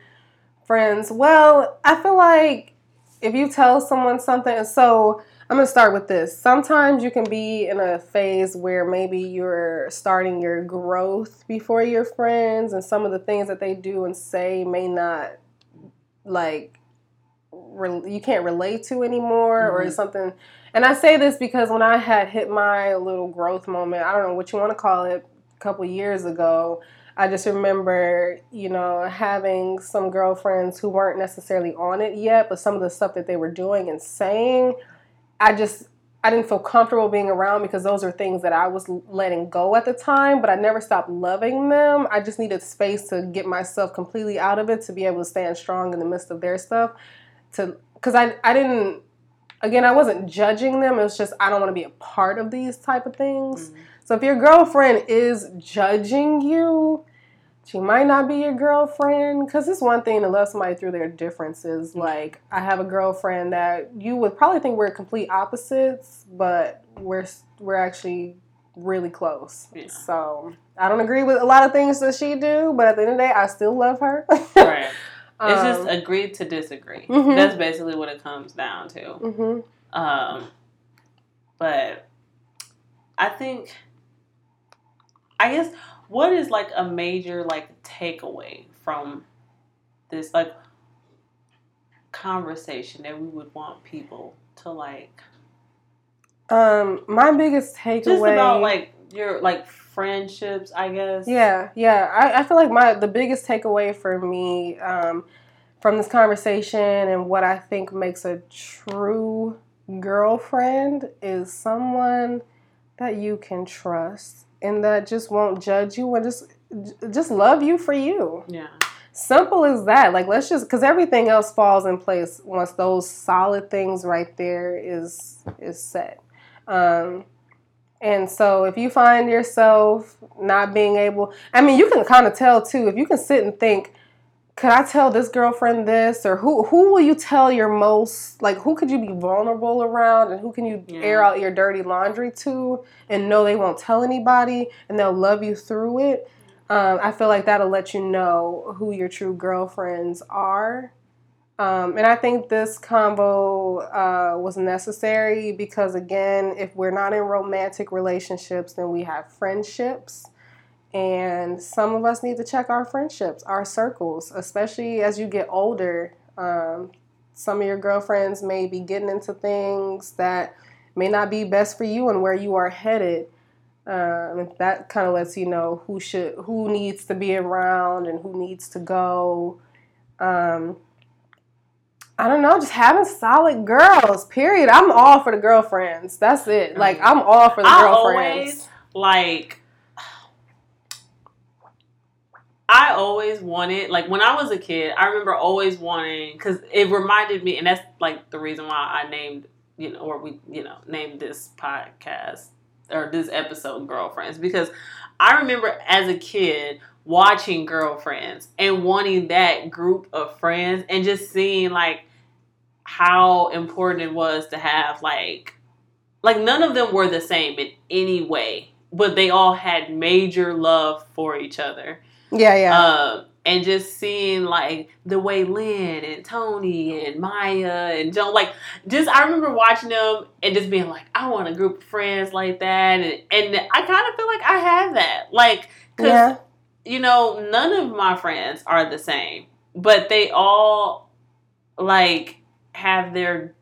friends, well, I feel like if you tell someone something, so I'm gonna start with this. Sometimes you can be in a phase where maybe you're starting your growth before your friends, and some of the things that they do and say may not like re- you can't relate to anymore, or Mhm. it's something. And I say this because when I had hit my little growth moment, I don't know what you want to call it, a couple years ago. I just remember, you know, having some girlfriends who weren't necessarily on it yet, but some of the stuff that they were doing and saying, I just I didn't feel comfortable being around because those are things that I was letting go at the time, but I never stopped loving them. I just needed space to get myself completely out of it to be able to stand strong in the midst of their stuff. To because I I didn't again I wasn't judging them. It was just I don't want to be a part of these type of things. Mm. So if your girlfriend is judging you, she might not be your girlfriend. Because it's one thing to love somebody through their differences. Like I have a girlfriend that you would probably think we're complete opposites, but we're we're actually really close. Yeah. So I don't agree with a lot of things that she do, but at the end of the day, I still love her. Right. It's just Um, agree to disagree. Mhm. That's basically what it comes down to. mhm. Um, but I think, I guess, what is like a major like takeaway from this like conversation that we would want people to like Um, my biggest takeaway. just about like your like friendships, I guess. Yeah, yeah. I, I feel like my the biggest takeaway for me um, from this conversation and what I think makes a true girlfriend is someone that you can trust and that just won't judge you and just just love you for you. Yeah. Simple as that. Like let's just because everything else falls in place once those solid things right there is is set. Um, and so if you find yourself not being able, I mean, you can kind of tell too. If you can sit and think, could I tell this girlfriend this, or who who will you tell your most like who could you be vulnerable around, and who can you Yeah. air out your dirty laundry to, and know they won't tell anybody, and they'll love you through it. Um, I feel like that'll let you know who your true girlfriends are. Um, and I think this combo uh, was necessary because, again, if we're not in romantic relationships, then we have friendships. And some of us need to check our friendships, our circles, especially as you get older. Um, some of your girlfriends may be getting into things that may not be best for you and where you are headed. Um, that kind of lets you know who should, who needs to be around and who needs to go. Um, I don't know, just having solid girls. Period. I'm all for the girlfriends. That's it. Like I'm all for the I girlfriends. always like I always wanted like when I was a kid, I remember always wanting cuz it reminded me and that's like the reason why I named, you know, or we, you know, named this podcast or this episode girlfriends because I remember as a kid watching girlfriends and wanting that group of friends and just seeing like how important it was to have like like none of them were the same in any way, but they all had major love for each other. Yeah, yeah. Um, and just seeing like the way Lynn and Toni and Maya and Joan, like just I remember watching them and just being like, I want a group of friends like that, and and I kind of feel like I have that, like because yeah. you know none of my friends are the same, but they all like have their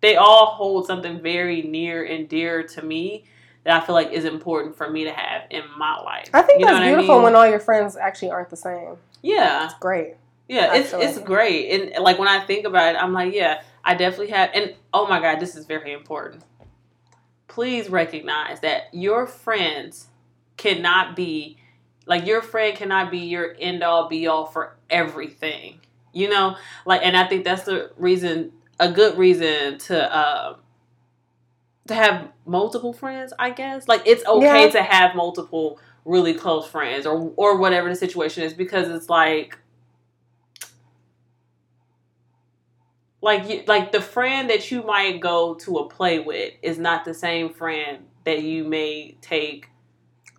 they all hold something very near and dear to me that I feel like is important for me to have in my life. I think You that's what I beautiful mean? when all your friends actually aren't the same. yeah, It's great. yeah, it's it's great, and like when I think about it, I'm like, yeah, I definitely have. And oh my god, this is very important. Please recognize that your friends cannot be like your friend cannot be your end all be all for everything. You know, like, and I think that's the reason, a good reason to um to have multiple friends. I guess like it's okay Yeah. to have multiple really close friends or or whatever the situation is because it's like like you, like the friend that you might go to a play with is not the same friend that you may take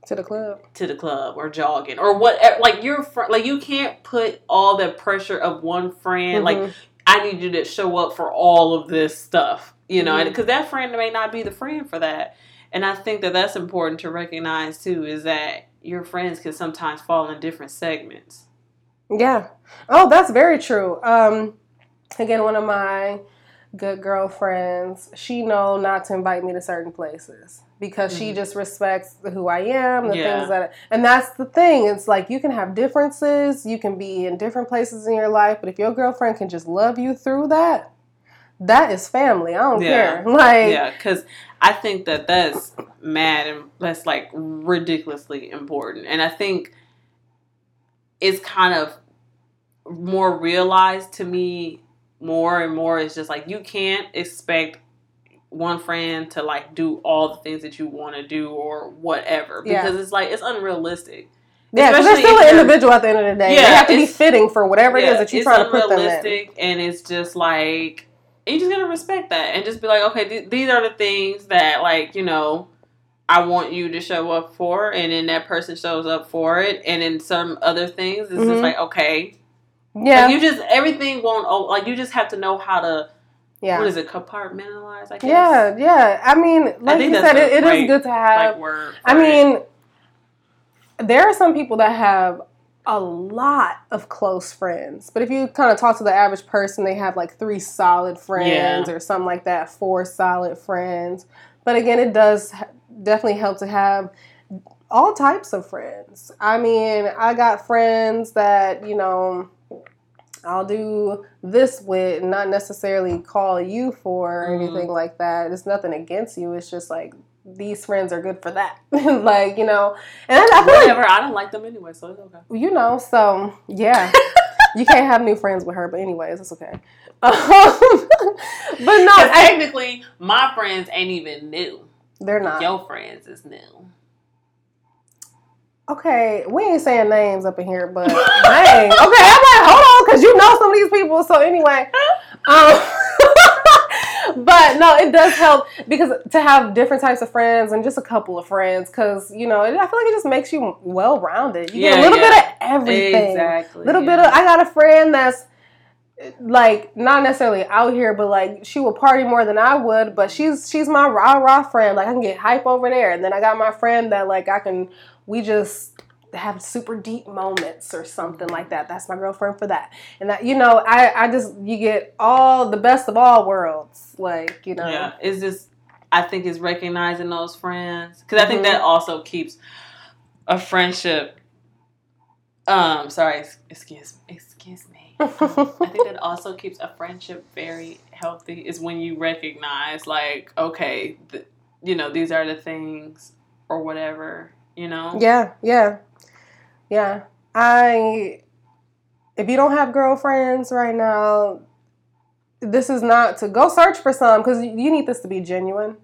To the club. to the club or jogging or whatever like your friend like you can't put all the pressure of one friend like Mhm. I need you to show up for all of this stuff, you know, because that friend may not be the friend for that. And I think that that's important to recognize too is that your friends can sometimes fall in different segments. Yeah. Oh, that's very true. Um, again, one of my good girlfriends, she know not to invite me to certain places because she Mhm. just respects who I am, the Yeah. things that, and that's the thing. It's like you can have differences, you can be in different places in your life, but if your girlfriend can just love you through that, that is family. I don't Yeah. care. Like, yeah, because I think that that's mad and that's like ridiculously important. And I think it's kind of more realized to me more and more. It's just like you can't expect one friend to like do all the things that you want to do or whatever Yeah. because it's like it's unrealistic. yeah, because they're still an individual at the end of the day. Yeah, they have to be fitting for whatever it Yeah, is that you're trying to put them in. unrealistic, and it's just like you just gotta respect that and just be like, okay, th- these are the things that like you know I want you to show up for, and then that person shows up for it, and then some other things, it's Mhm. just like okay, Yeah, like you just everything won't like you just have to know how to yeah, what is it compartmentalize? I guess yeah, yeah. I mean, like think you said, it, it is good to have. like word. I for it. mean, there are some people that have a lot of close friends, but if you kind of talk to the average person, they have like three solid friends or something like that, four solid friends. But again, it does definitely help to have all types of friends. I mean, I got friends that, you know, I'll do this with, not necessarily call you for or Mhm. anything like that. It's nothing against you. It's just like these friends are good for that. like, you know, and I, I feel like, whatever. I don't like them anyway, so it's okay. you know, so yeah. you can't have new friends with her, but anyways, it's okay. Um, but no, technically, my friends ain't even new. they're not. Your friends is new. Okay, we ain't saying names up in here, but dang. Okay, I'm like, hold on, because you know some of these people. So anyway, um, but no, it does help because to have different types of friends and just a couple of friends, because you know, I feel like it just makes you well rounded. You get Yeah, a little yeah. bit of everything. Exactly. A little bit of I got a friend that's like not necessarily out here, but like she will party more than I would. But she's she's my rah rah friend. Like I can get hype over there, and then I got my friend that like I can we just have super deep moments or something like that. That's my girlfriend for that. And that you know I I just you get all the best of all worlds. Like you know Yeah, it's just I think it's recognizing those friends because I think Mhm. that also keeps a friendship. Um, sorry, ex- excuse excuse me. I think that also keeps a friendship very healthy. Is when you recognize like, okay, th- you know, these are the things or whatever. You know. Yeah, yeah, yeah. I, if you don't have girlfriends right now, this is not to go search for some because you need this to be genuine.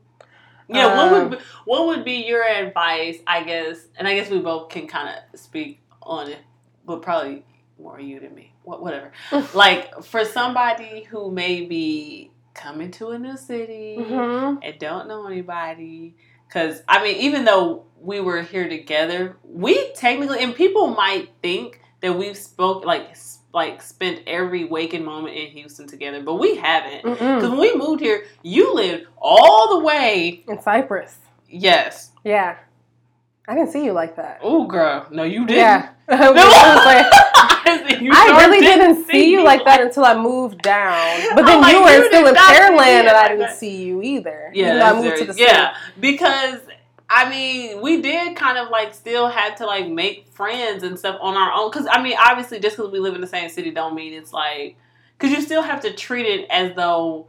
Yeah, what Um, would be, what would be your advice? I guess, and I guess we both can kind of speak on it, but probably more you than me. What, whatever. like for somebody who may be coming to a new city Mm-hmm. and don't know anybody, because I mean, even though we were here together, we technically, and people might think that we've spoke like like spent every waking moment in Houston together, but we haven't. Because when we moved here, you lived all the way. In Cypress. Yes. Yeah, I didn't see you like that. Oh, girl. No, you didn't. Yeah, No. I was like, You I sure really didn't see you like that until I moved down. But then like, you were you still in not see me Pearland, and I didn't that. see you either. Yeah, I moved to the city. yeah, because I mean, we did kind of like still had to like make friends and stuff on our own. Because I mean, obviously, just because we live in the same city, don't mean it's like because you still have to treat it as though.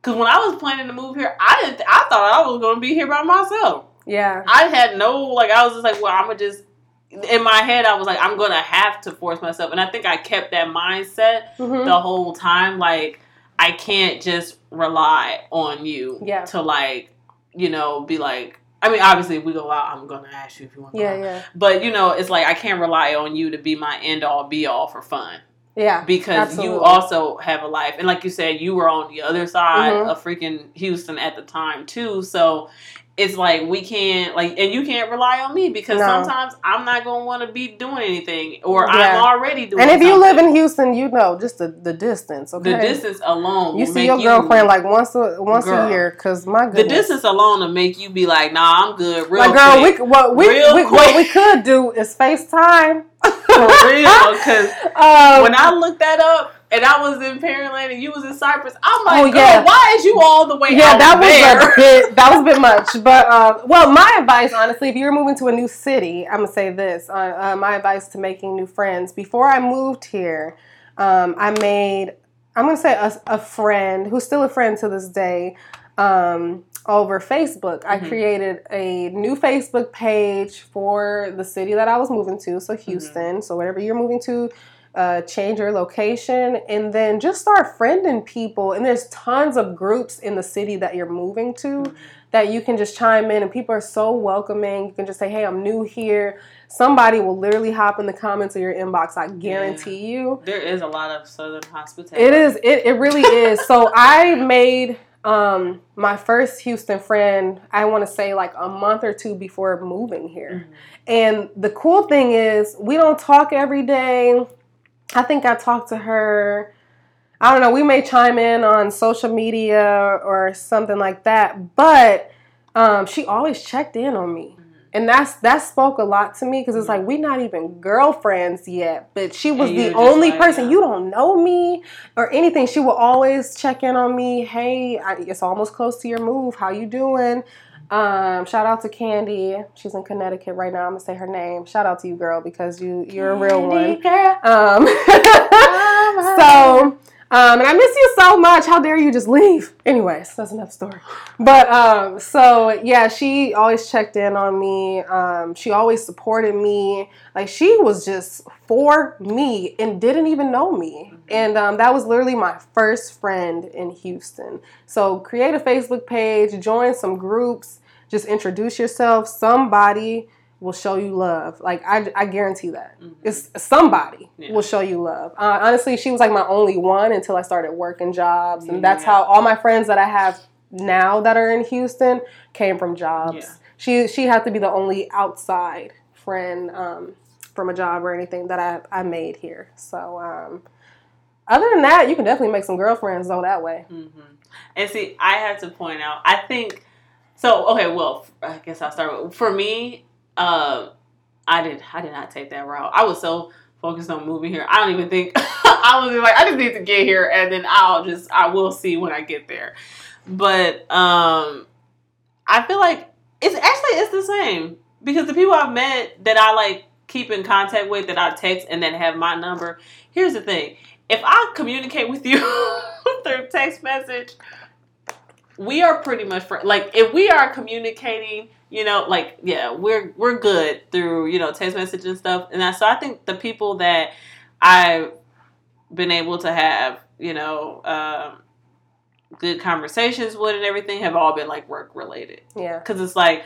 Because when I was planning to move here, I didn't. I thought I was going to be here by myself. yeah, I had no like. I was just like, well, I'm gonna just. In my head, I was like, I'm gonna have to force myself, and I think I kept that mindset Mhm. the whole time. Like, I can't just rely on you Yeah. to like, you know, be like. I mean, obviously, if we go out, I'm gonna ask you if you want to. yeah, go out. yeah, But you know, it's like I can't rely on you to be my end all be all for fun yeah. because Absolutely. you also have a life, and like you said, you were on the other side Mhm. of freaking Houston at the time too. So it's like we can't like, and you can't rely on me because No. sometimes I'm not gonna want to be doing anything, or Yeah. I'm already doing. And if you live in Houston, you know just the, the distance. Okay, the distance alone, You will see your you- girlfriend like once a once Girl. a year, cause my The distance alone to make you be like, nah, I'm good. Real like girl, we quick. c- what we, we what we could do is FaceTime. for real, because um, when I looked that up and I was in Pearland and you was in Cypress, I'm like, Oh, girl, yeah. why is you all the way yeah, out that there? was a bit that was a bit much. But uh, well, my advice, honestly, if you're moving to a new city, I'm gonna say this. Uh, uh, my advice to making new friends. Before I moved here, um, I made I'm gonna say a, a friend who's still a friend to this day. Um, over Facebook, I Mhm. created a new Facebook page for the city that I was moving to, so Houston. So whatever you're moving to, uh, change your location and then just start friending people. And there's tons of groups in the city that you're moving to that you can just chime in, and people are so welcoming. You can just say, Hey, I'm new here. Somebody will literally hop in the comments of your inbox, I guarantee you. There is a lot of Southern hospitality. It is. It, it really is. So I made um, my first Houston friend, I want to say like a month or two before moving here. Mhm. And the cool thing is, we don't talk every day. I think I talked to her. I don't know. We may chime in on social media or something like that, but um, she always checked in on me, Mhm. and that's that spoke a lot to me because it's like we're not even girlfriends yet, but she was the only like, person. You don't know me or anything. She will always check in on me. Hey, I, it's almost close to your move. How you doing? Um, shout out to Candy. She's in Connecticut right now. I'm gonna say her name. Shout out to you, girl, because you you're a real one. Girl. Um, so, um, and I miss you so much. How dare you just leave? Anyways, that's enough story. But um, so yeah, she always checked in on me. Um, she always supported me. Like she was just for me and didn't even know me. And um, that was literally my first friend in Houston. So create a Facebook page, join some groups, just introduce yourself. Somebody will show you love. Like I, I guarantee that. Mhm. It's somebody Yeah. will show you love. Uh, honestly, she was like my only one until I started working jobs, and that's how all my friends that I have now that are in Houston came from jobs. Yeah. She she had to be the only outside friend um, from a job or anything that I I made here. So. Um, other than that, you can definitely make some girlfriends though that way. hmm And see, I have to point out. I think so. Okay, well, I guess I'll start with for me. Um, I did. I did not take that route. I was so focused on moving here. I don't even think I was like I just need to get here, and then I'll just I will see when I get there. But um, I feel like it's actually it's the same because the people I've met that I like keep in contact with that I text and then have my number. Here's the thing: if I communicate with you through text message, we are pretty much friends. Like if we are communicating, you know, like yeah, we're we're good through you know text message and stuff. And that, so I think the people that I've been able to have, you know, um, good conversations with and everything have all been like work related Yeah. because it's like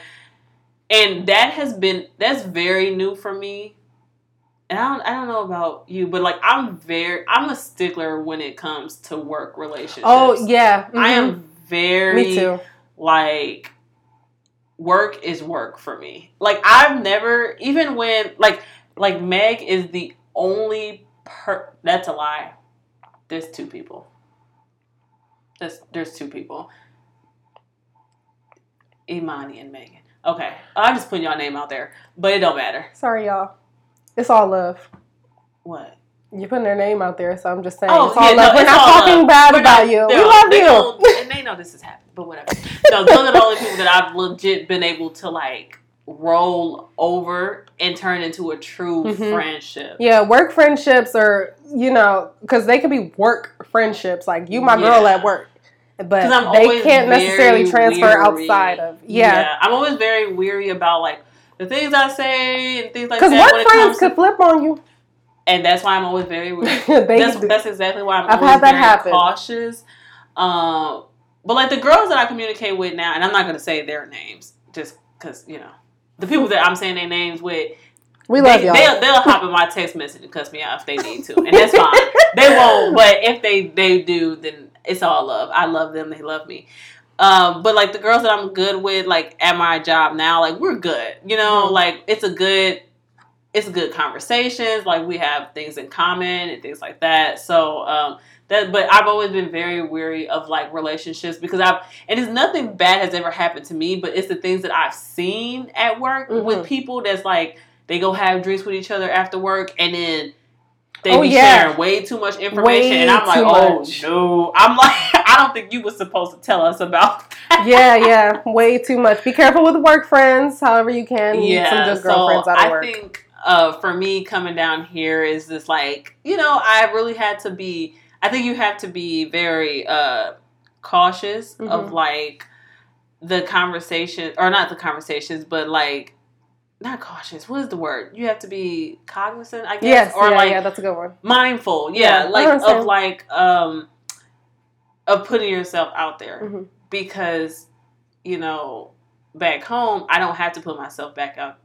and that has been that's very new for me and I don't, I don't know about you but like i'm very i'm a stickler when it comes to work relationships Oh yeah. i mhm. am very Me too. like work is work for me like i've never even when like like meg is the only per that's a lie there's two people there's there's two people imani and megan okay i'm just putting y'all name out there but it don't matter Sorry, y'all. It's all love. what You're putting their name out there, so I'm just saying. Oh, it's all yeah, no, love. We're not talking love. bad We're about not- you. We love you. And they know this is happening, but whatever. No, those are the only people that I've legit been able to like roll over and turn into a true Mhm. friendship. Yeah, work friendships are, you know, because they could be work friendships, like you, my girl Yeah. at work, but they can't necessarily transfer weary. outside of. Yeah, I'm always very weary about like the things I say and things like that. Because work friends comes to- could flip on you. and that's why I'm always very weary. that's, that's exactly why I'm I've always had that very happen. cautious. Um, but like the girls that I communicate with now, and I'm not gonna say their names just because you know the people that I'm saying their names with. we they, love y'all. They'll, they'll hop in my text message and cuss me out if they need to, and that's fine. they won't, but if they they do, then it's all love. I love them. They love me. Um, but like the girls that I'm good with, like at my job now, like we're good. You know, Mhm. like it's a good, it's good conversations. Like we have things in common and things like that. So um, that, but I've always been very weary of like relationships because I've, and it's nothing bad has ever happened to me, but it's the things that I've seen at work Mhm. with people that's like they go have drinks with each other after work and then they Oh, be yeah. sharing way too much information Way and I'm like, oh much. no. I'm like, I don't think you were supposed to tell us about that. yeah, yeah, way too much. Be careful with work friends. However you can. Meet some girlfriends so out of I work. think uh, for me coming down here is this like you know I really had to be. I think you have to be very uh, cautious of Mhm. like the conversation or not the conversations, but like not cautious. What is the word? You have to be cognizant, I guess, yes, or yeah, like yeah, that's a good one. mindful. Yeah, Yeah, like of like um of putting yourself out there Mhm. because you know back home, I don't have to put myself back out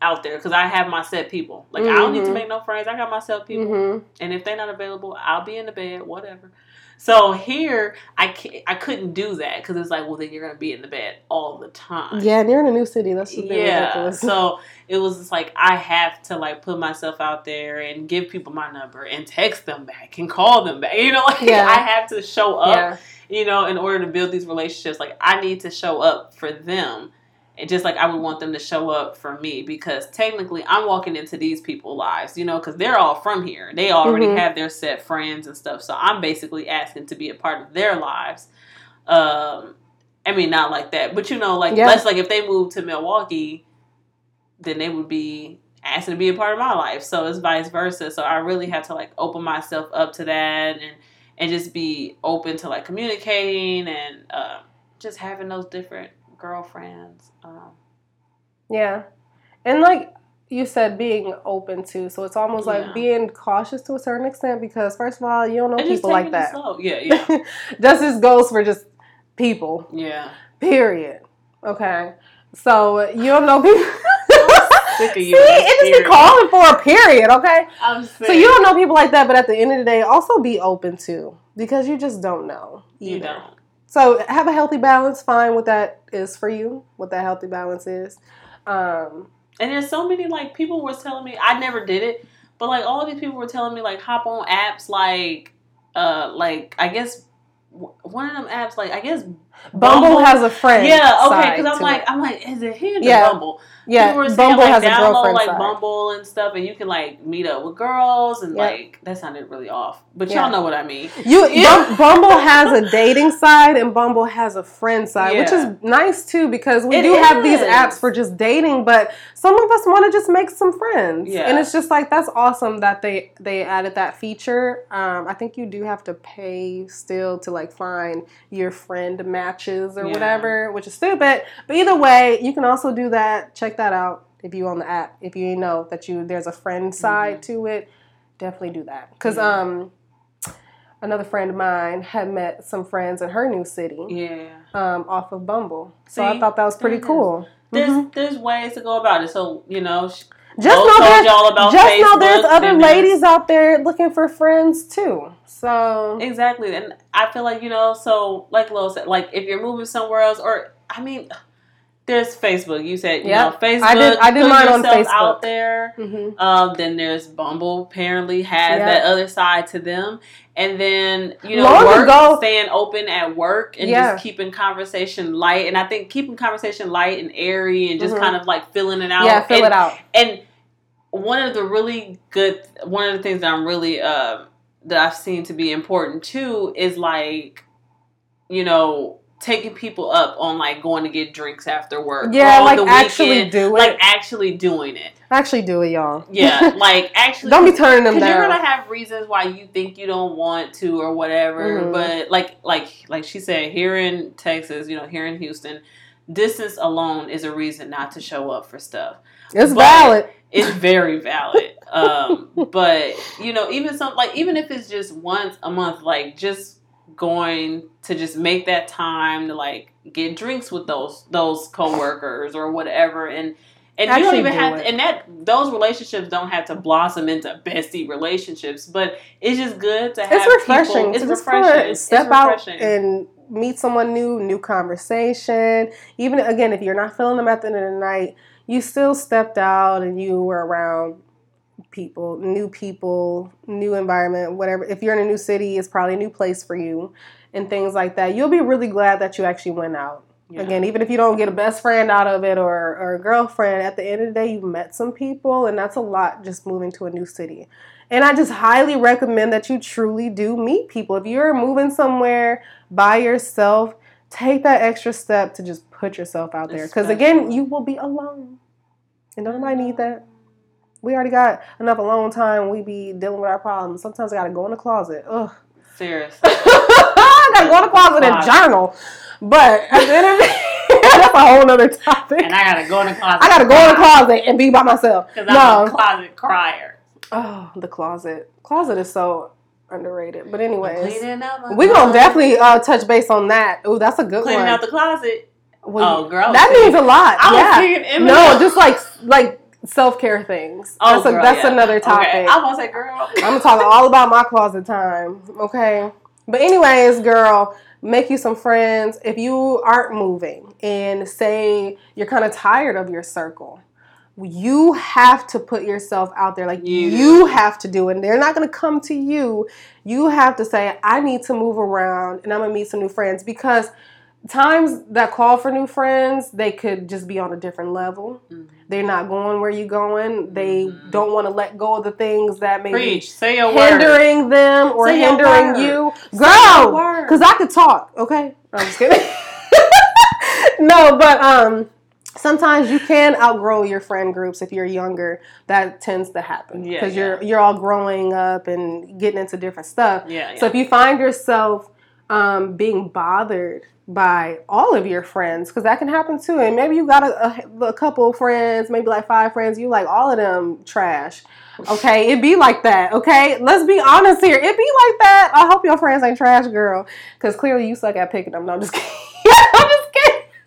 out there because I have my set people. Like mm-hmm. I don't need to mm-hmm. make no friends. I got my set people, mm-hmm. and if they're not available, I'll be in the bed, whatever. So here, I can't, I couldn't do that because it's like, well, then you're gonna be in the bed all the time. Yeah, and you're in a new city. That's yeah. Ridiculous. So it was just like I have to like put myself out there and give people my number and text them back and call them back. You know, like yeah. I have to show up. Yeah you know, in order to build these relationships, like I need to show up for them. And just like I would want them to show up for me because technically I'm walking into these people's lives, you know, because they're all from here. They already mm-hmm. have their set friends and stuff. So I'm basically asking to be a part of their lives. Um, I mean, not like that, but you know, like yeah. let's like if they move to Milwaukee, then they would be asking to be a part of my life. So it's vice versa. So I really have to like open myself up to that and and just be open to like communicating and uh, just having those different girlfriends. Um, yeah, and like you said, being open to, so it's almost yeah. like being cautious to a certain extent because first of all, you don't know and people like that. Yeah, yeah. Just as goes for just people. Yeah. Period. Okay. So you don't know people. sick of you. See, it just be calling for a period, okay? I'm sick. So you don't know people like that, but at the end of the day, also be open to because you just don't know. Either. You don't. So have a healthy balance. Find what that is for you. What that healthy balance is. Um, and there's so many like people were telling me I never did it, but like all these people were telling me like hop on apps like uh like I guess one of them apps like I guess Bumble, Bumble has a friend. Yeah, okay, because I'm like it. I'm like is it him yeah. Bumble? Yeah, Bumble saying, like, has download, a girlfriend like side. Bumble and stuff, and you can like meet up with girls and yep. like that sounded really off, but y'all know what I mean. You yeah. Bumble has a dating side and Bumble has a friend side, yeah. which is nice too because we it do is. have these apps for just dating, but some of us want to just make some friends, yeah. and it's just like that's awesome that they they added that feature. Um, I think you do have to pay still to like find your friend matches or whatever, which is stupid. But either way, you can also do that. Check that out if you on the app. If you know that you there's a friend side mm-hmm. to it, definitely do that. Cause yeah. um, another friend of mine had met some friends in her new city. Yeah. Um, off of Bumble. So See, I thought that was pretty cool. There's mm-hmm. there's ways to go about it. So you know. just know there's, just Facebook, know there's other ladies out there looking for friends too. So exactly, and I feel like you know, so like Lo said, like if you're moving somewhere else, or I mean, there's Facebook. You said you yep. know Facebook. I did. I did mine on Facebook out there. Mm-hmm. Um, then there's Bumble. Apparently has yep. that other side to them. And then you know, Long work, ago, staying open at work and yeah. just keeping conversation light. And I think keeping conversation light and airy and just mm-hmm. kind of like filling it out. Yeah, fill and, it out. And one of the really good, one of the things that I'm really uh, that I've seen to be important too is like, you know, taking people up on like going to get drinks after work. Yeah, like actually do it. Like actually doing it. Actually do it, y'all. Yeah, like actually. don't be turning them down. You're gonna have reasons why you think you don't want to or whatever. Mm-hmm. But like, like, like she said, here in Texas, you know, here in Houston, distance alone is a reason not to show up for stuff. It's but valid. It's very valid. um, but you know, even some like even if it's just once a month, like just going to just make that time to like get drinks with those those coworkers or whatever. And and Actually you don't even do have to, and that those relationships don't have to blossom into bestie relationships but it's just good to have it's refreshing people, it's refreshing step it's refreshing. out and meet someone new new conversation. Even again if you're not feeling them at the end of the night you still stepped out and you were around people, new people, new environment, whatever. If you're in a new city, it's probably a new place for you and things like that. You'll be really glad that you actually went out. Yeah. Again, even if you don't get a best friend out of it or, or a girlfriend, at the end of the day, you've met some people, and that's a lot just moving to a new city. And I just highly recommend that you truly do meet people. If you're moving somewhere by yourself, take that extra step to just put yourself out there. Because again, you will be alone. And don't nobody need that we already got enough alone time. We be dealing with our problems. Sometimes I gotta go in the closet. Ugh. Seriously. I gotta go in the closet and journal. But at the end of it, that's a whole other topic. And I gotta go in the closet. I gotta go in the closet and be by myself. Because I'm a closet crier. Oh, the closet. Closet is so underrated. But anyways, we're gonna definitely uh, touch base on that. Oh, that's a good cleaning one. Cleaning out the closet. Oh, girl, that means a lot. I was yeah. No, just like like self care things. Oh, that's a, girl, that's yeah. another topic. Okay. I was gonna say, girl. I'm gonna talk all about my closet time. Okay. But anyways, girl, make you some friends. If you aren't moving and say you're kind of tired of your circle, you have to put yourself out there. Like You you, have to do it. And they're not gonna come to you. You have to say, I need to move around and I'm gonna meet some new friends because times that call for new friends, they could just be on a different level. Mhm. They're not going where you're going. They Mhm. don't want to let go of the things that maybe Preach. Say your word. hindering them or Say hindering you. Girl, word. because I could talk, okay? I'm just kidding. no, but um, sometimes you can outgrow your friend groups if you're younger. That tends to happen because yeah. you're you're all growing up and getting into different stuff. Yeah. So if you find yourself um, being bothered by all of your friends, because that can happen too, and maybe you got a, a, a couple of friends, maybe like five friends, you like all of them trash. Okay, it be like that. Okay, let's be honest here. It be like that. I hope your friends ain't trash, girl, because clearly you suck at picking them. No, I'm just kidding. I'm just kidding.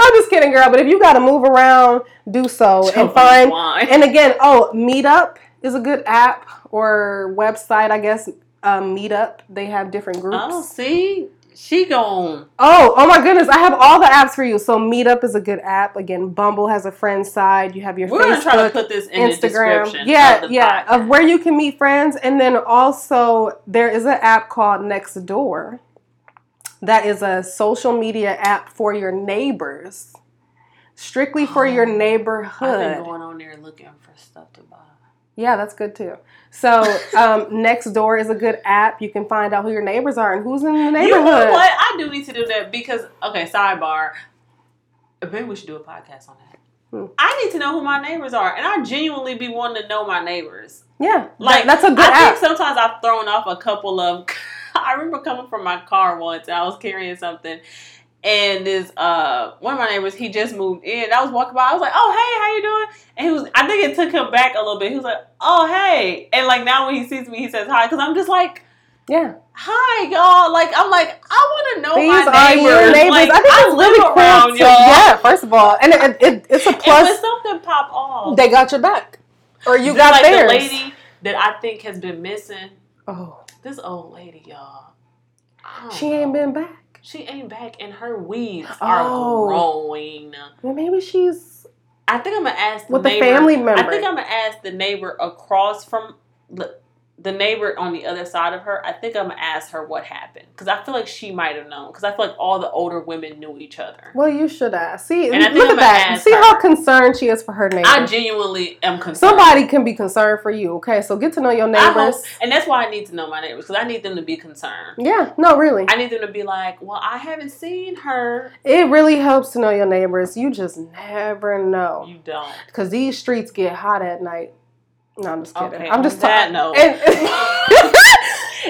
I'm just kidding, girl. But if you got to move around, do so and find Wine. and again, oh, Meetup is a good app or website, I guess. Um, Meetup, they have different groups. Oh, see, she gone. Oh, oh my goodness, I have all the apps for you. So Meetup is a good app. Again, Bumble has a friend side. You have your We're gonna try to put this in Instagram. description. Yeah, of yeah, podcast. of where you can meet friends. And then also there is an app called Nextdoor. That is a social media app for your neighbors. Strictly for your Oh, I've been neighborhood. going on there looking for stuff to. Yeah, that's good too. So, um, Nextdoor is a good app. You can find out who your neighbors are and who's in the neighborhood. You know what? I do need to do that because okay, sidebar. Maybe we should do a podcast on that. Hmm. I need to know who my neighbors are, and I genuinely be wanting to know my neighbors. Yeah, Like that's a good I app. think sometimes I've thrown off a couple of. I remember coming from my car once. And I was carrying something, and this uh one of my neighbors he just moved in. I was walking by. I was like, "Oh hey, how you doing?" And he was. I think it took him back a little bit. He was like, "Oh hey," and like now when he sees me, he says hi because I'm just like. yeah, Hi y'all! Like I'm like I want to know these my are neighbors. your neighbors. Like, I think it's live really cool. around y'all. yeah, first of all, and it, it, it's a plus. something pop off, They got your back, or you got like theirs. the lady that I think has been missing. oh, This old lady, y'all. I she ain't been back. She ain't back, and her weeds are Oh. growing. Well, maybe she's I think I'm gonna ask the with neighbor. family member. I think I'm gonna ask the neighbor across from the, the neighbor on the other side of her. I think I'm gonna ask her what happened because I feel like she might have known. Because I feel like all the older women knew each other. well, you should ask. See, And look at that. See her. how concerned she is for her neighbor. I genuinely am concerned. Somebody can be concerned for you. Okay, so get to know your I hope- neighbors. and that's why I need to know my neighbors because I need them to be concerned. Yeah, no, really. I need them to be like, well, I haven't seen her. It really helps to know your neighbors. You just never know. You don't. Because these streets get hot at night. No, I'm just kidding. Okay, I'm just talking. note. okay.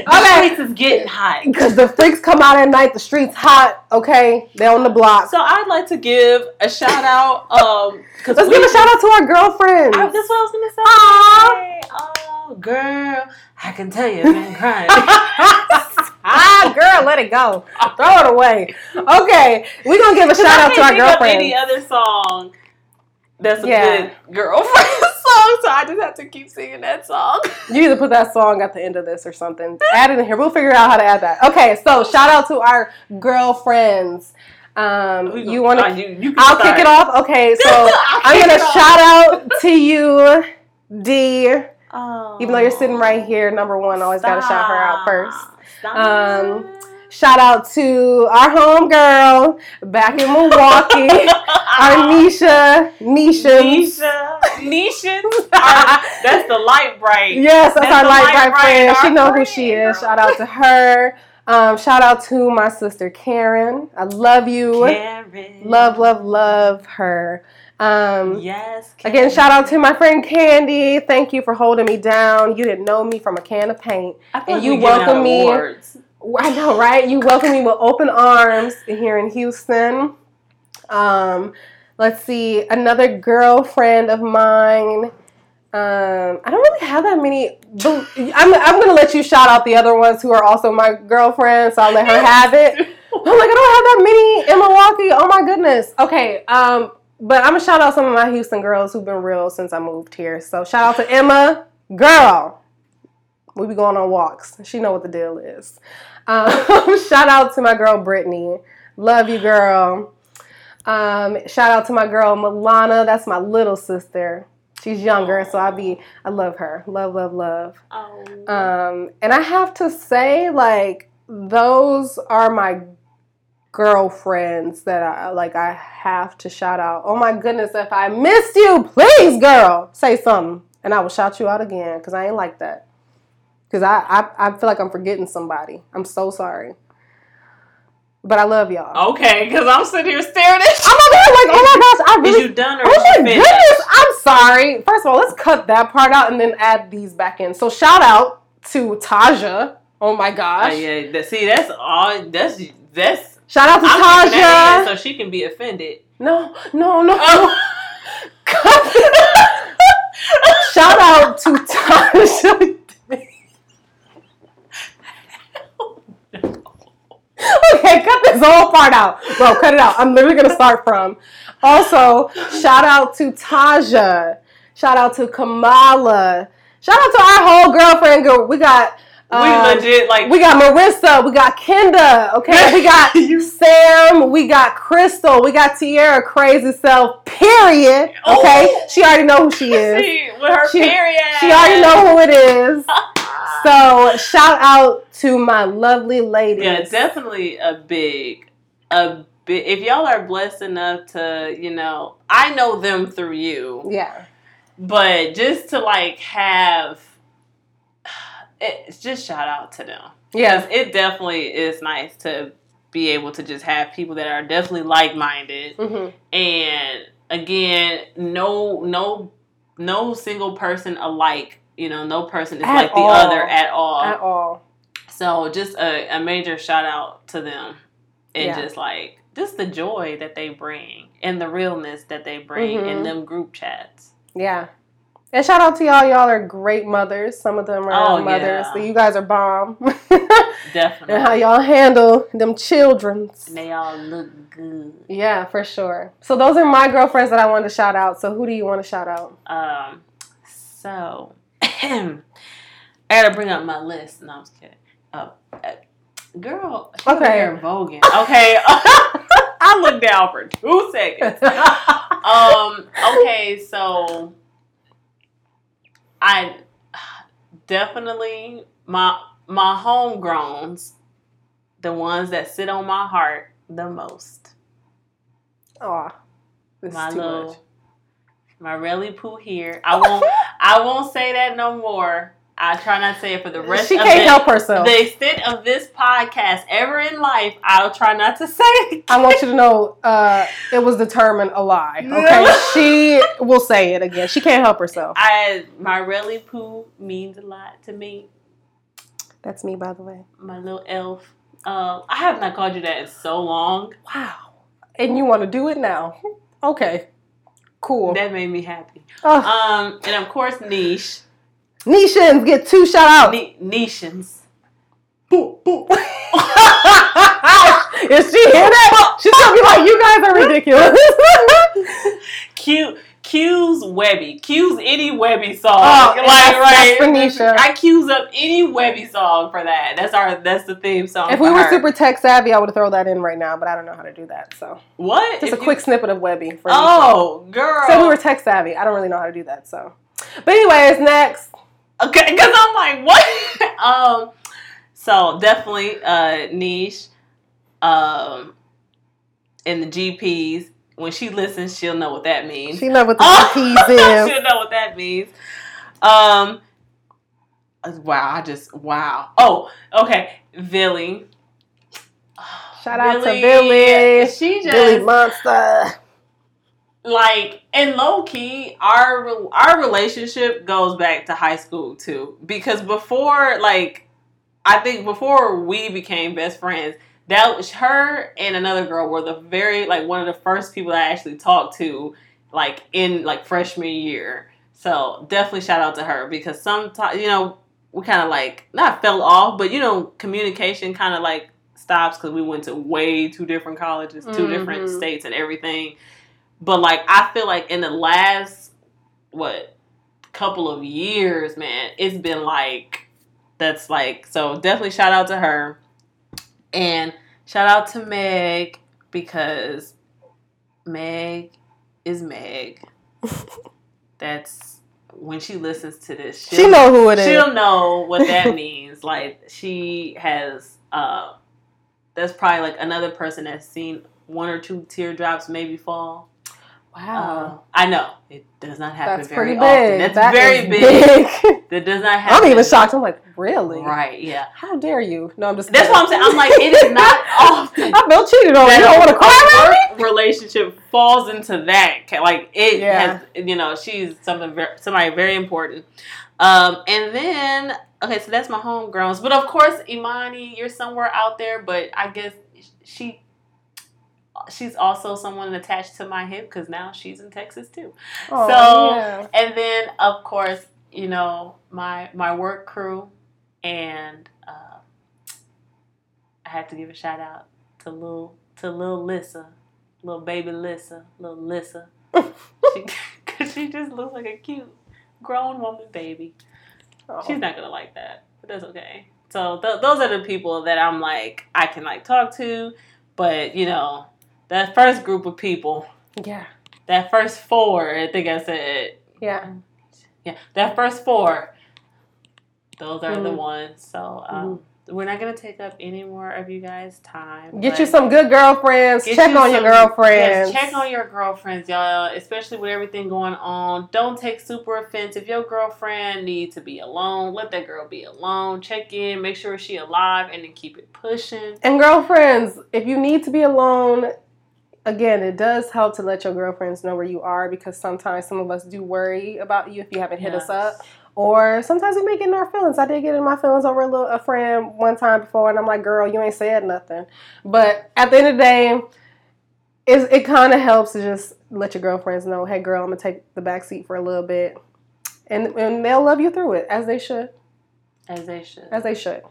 The streets is getting hot. Because the freaks come out at night, the streets hot, okay? They're on the block. So I'd like to give a shout out. Um, Let's we- give a shout out to our girlfriends. I, that's what I was gonna say. Aw. Oh, girl, I can tell you've been crying. ah, girl, let it go. Throw it away. Okay, we're going to give a shout out to our I can't think of girlfriends. any other song that's a Yeah. good girlfriend song, so I just have to keep singing that song. You need to put that song at the end of this or something. Add it in here. We'll figure out how to add that. Okay, so shout out to our girlfriends. Um, you gonna- want uh, to? You, you I'll start. kick it off. Okay, so I'll I'm gonna shout out to you, D. Oh. Even though you're sitting right here, number one, always gotta shout her out first. Stop. Um, Shout out to our home girl back in Milwaukee, our Nisha, Nisha. Nisha. Nisha. That's the light bright. Yes, that's, That's our light light bright friend. She know who she is. girl. Shout out to her. Um, shout out to my sister Karen. I love you. Karen. Love, love, love her. Um, Yes. Again, shout out to my friend Candy. Thank you for holding me down. You didn't know me from a can of paint. And like you we welcome me. awards. I know, right? You welcome me with open arms here in Houston. Um, let's see, another girlfriend of mine. Um, I don't really have that many. I'm, I'm gonna let you shout out the other ones who are also my girlfriends. So I'll let her have it. I'm like, I don't have that many in Milwaukee. Oh my goodness. Okay. Um, but I'm gonna shout out some of my Houston girls who've been real since I moved here. So shout out to Emma, girl. We be going on walks. She know what the deal is. Um, shout out to my girl Brittany. Love you, girl. Um, shout out to my girl Milana. That's my little sister. She's younger, so I'll be I love her. Love, love, love. Oh. Um, and I have to say, like, those are my girlfriends that I like I have to shout out. Oh my goodness, if I missed you, please girl, say something. And I will shout you out again because I ain't like that. Because I, I I feel like I'm forgetting somebody. I'm so sorry. But I love y'all. Okay, because I'm sitting here staring at you. I'm over here like, oh my gosh, I Is really you done or Oh is my finished? goodness, I'm sorry. First of all, let's cut that part out and then add these back in. So shout out to Taja. Oh my Oh, gosh. Uh, yeah, see, that's all. That's that's. Shout out to I'm Taja. so she can be offended. no, no, no. Oh. shout out to Taja. okay, cut this whole part out. Bro, cut it out. I'm literally gonna start from. Also, shout out to Taja. Shout out to Kamala. Shout out to our whole girlfriend group. We got we um, legit like we got Marissa, we got Kenda, okay, we got Sam, we got Crystal, we got Tierra Crazy Self, period. Okay, Oh. she already know who she is. with her She- period. She already know who it is. So shout out to my lovely ladies. Yeah, definitely a big, a big. If y'all are blessed enough to, you know, I know them through you, Yeah. but just to like have, it's just shout out to them. Yeah. it definitely is nice to be able to just have people that are definitely like minded, hmm and again, no, no, no single person alike. You know, no person is At like the other at all. At all. So just a, a major shout out to them and Yeah. just like just the joy that they bring and the realness that they bring in Mhm. them group chats. Yeah. And shout out to y'all. Y'all are great mothers. Some of them are Oh, mothers. yeah. So you guys are bomb. Definitely. and how y'all handle them childrens. And they all look good. Yeah, for sure. So those are my girlfriends that I wanted to shout out. So who do you want to shout out? Um so I gotta bring up my list. No, I'm just kidding. Uh, uh, girl, she over Okay. here voguing. Okay. I looked down for two seconds. um okay so i definitely my my homegrowns the ones that sit on my heart the most Oh, this my is too little much. My really poo here i won't i won't say that no more i try not to say it for the rest She of can't the, help herself. the extent of this podcast ever in life i'll try not to say it I want you to know uh, it was determined a lie. Okay, she will say it again. She can't help herself. I my really poo means a lot to me. That's me, by the way. My little elf. Um, I have not called you that in so long. Wow. And you want to do it now? Okay. Cool. That made me happy. Oh, Um, and of course, niche, Nishans get two shout outs. Ni- nichins. Is she hear that? She's gonna be like, "You guys are ridiculous." Q Q's Webbie. Q's any Webbie song. Oh, like that's- right. that's. I cues up any Webbie song for that. That's our that's the theme song. if we were her. super tech savvy, I would throw that in right now, but I don't know how to do that. So what? just If a you- quick snippet of Webbie. For. Oh, girl. So we were tech savvy. I don't really know how to do that. So, but anyways, next. Okay, because I'm like, what? um, so definitely uh niche. Um, in the GPs, when she listens, she'll know what that means. She know what the Oh, is. she'll know what that means. Um, uh, wow, I just wow. Oh, okay, Billy. Shout out to Billy. She just Billy Monster. like and low key our our relationship goes back to high school too because before like i think before we became best friends that was her and another girl were the very like one of the first people i actually talked to like in like freshman year so definitely shout out to her because sometimes you know we kind of like not fell off but you know communication kind of like stops because we went to way two different colleges, 2 different Mhm. states, and everything. But like, I feel like in the last what couple of years, man, it's been like that's like so. Definitely shout out to her, and shout out to Meg because Meg is Meg. That's when she listens to this. She know who it is. She'll know what that means. Like she has. uh That's probably like another person that's seen one or two teardrops maybe fall. Wow. Uh, I know it does not happen That's very pretty often. big. That's That very big. big. That does not happen. I'm even shocked. I'm like, really? Right? Yeah. How dare you? No, I'm just. That's kidding. what I'm saying. I'm like, it is not often. I felt cheated on. You don't want to cry that about a relationship falls into that. Like it Yeah. has, you know, she's something very, somebody very important. Um, and then okay, so that's my homegirls. But of course, Imani, you're somewhere out there. But I guess she. She's also someone attached to my hip because now she's in Texas too. Oh, So- yeah. And then, of course, you know my my work crew, and uh, I had to give a shout out to little to little Lissa, little baby Lissa, little Lissa. she, cause she just looks like a cute grown woman baby. Oh. She's not gonna like that, but that's okay. So th- those are the people that I'm like I can like talk to, but you know that first group of people, yeah, that first four, I think I said yeah. yeah, that first four, those are the Mhm. ones. So um, we're not gonna take up any more of you guys' time. Get you some good girlfriends. Check you on your girlfriends. Yes, check on your girlfriends, y'all. Especially with everything going on. Don't take super offense. If your girlfriend needs to be alone, let that girl be alone. Check in, make sure she alive, and then keep it pushing. And girlfriends, if you need to be alone, again, it does help to let your girlfriends know where you are because sometimes some of us do worry about you if you haven't hit us up. Or sometimes we may get in our feelings. I did get in my feelings over a little a friend one time before, and I'm like, "Girl, you ain't said nothing." But at the end of the day, it it kind of helps to just let your girlfriends know, "Hey, girl, I'm gonna take the back seat for a little bit," and and they'll love you through it as they should, As they should. as they should.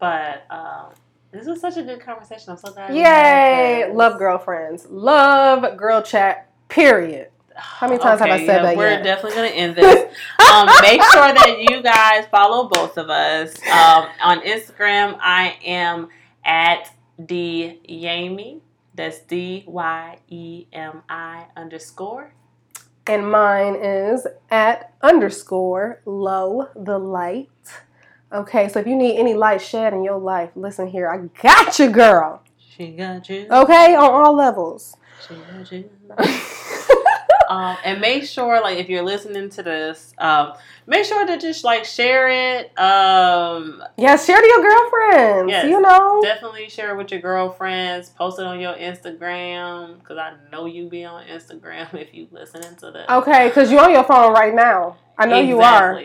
But um, this was such a good conversation. I'm so glad. Yay! Love girlfriends. Love girl chat. Period. How many times have I said that We're yet? definitely gonna end this. um, make sure that you guys follow both of us um, on Instagram. I am at d yami. That's D Y E M I underscore. And mine is at underscore low the light. Okay, so if you need any light shed in your life, listen here. I got you, girl. She got you. Okay, on all levels. She got you. Um, and make sure, like, if you're listening to this, um, make sure to just like share it. Um, yeah, share to your girlfriends. Yes. You know. definitely share it with your girlfriends. Post it on your Instagram because I know you be on Instagram if you listening to this. Okay, because you're on your phone right now. I know you are.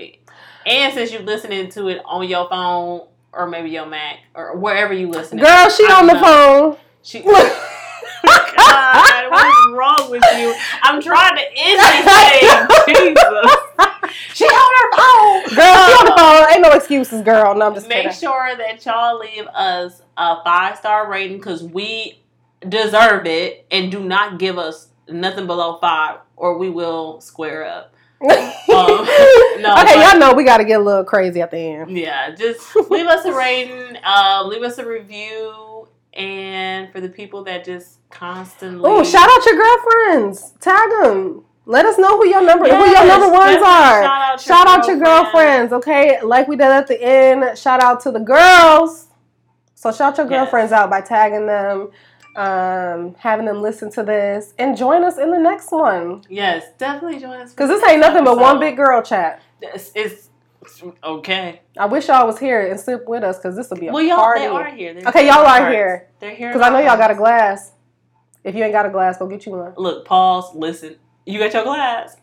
And since you're listening to it on your phone or maybe your Mac or wherever you listen, Girl, she on the phone. She. God, what is wrong with you? I'm trying to end this thing. Jesus. She on her phone. Girl, she on the phone. Ain't no excuses, girl. No, I'm just Make kidding. sure that y'all leave us a five star rating because we deserve it, and do not give us nothing below five, or we will square up. Um, no, okay, but- y'all know we got to get a little crazy at the end. Yeah, just leave us a rating, uh, leave us a review, and for the people that just constantly. Oh, shout out your girlfriends. Tag them. Let us know who your number who your number ones are. Shout out, Shout out your girlfriends, okay? Like we did at the end. Shout out to the girls. So shout your Yes. girlfriends out by tagging them, um, having them listen to this, and join us in the next one. Yes, definitely join us. Cause this ain't nothing but one big girl chat. It's, it's okay. I wish y'all was here and sip with us, cause this will be a Well, y'all party. they are here. They're Okay, here y'all are hearts. here. They're here. Cause I know y'all got a glass. If you ain't got a glass, go get you one. Look, pause. Listen. You got your glass.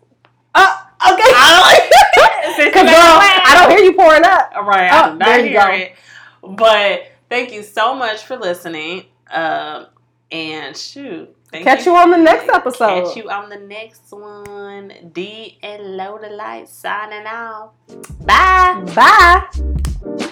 Oh, okay. I don't. Since you Cause got girl. I don't hear you pouring up. All right, Oh, I did not there you hear go. it. But thank you so much for listening. Um, and shoot, thank Catch you on the next episode. Catch you on the next one. D and Low the Light signing off. Bye. Bye.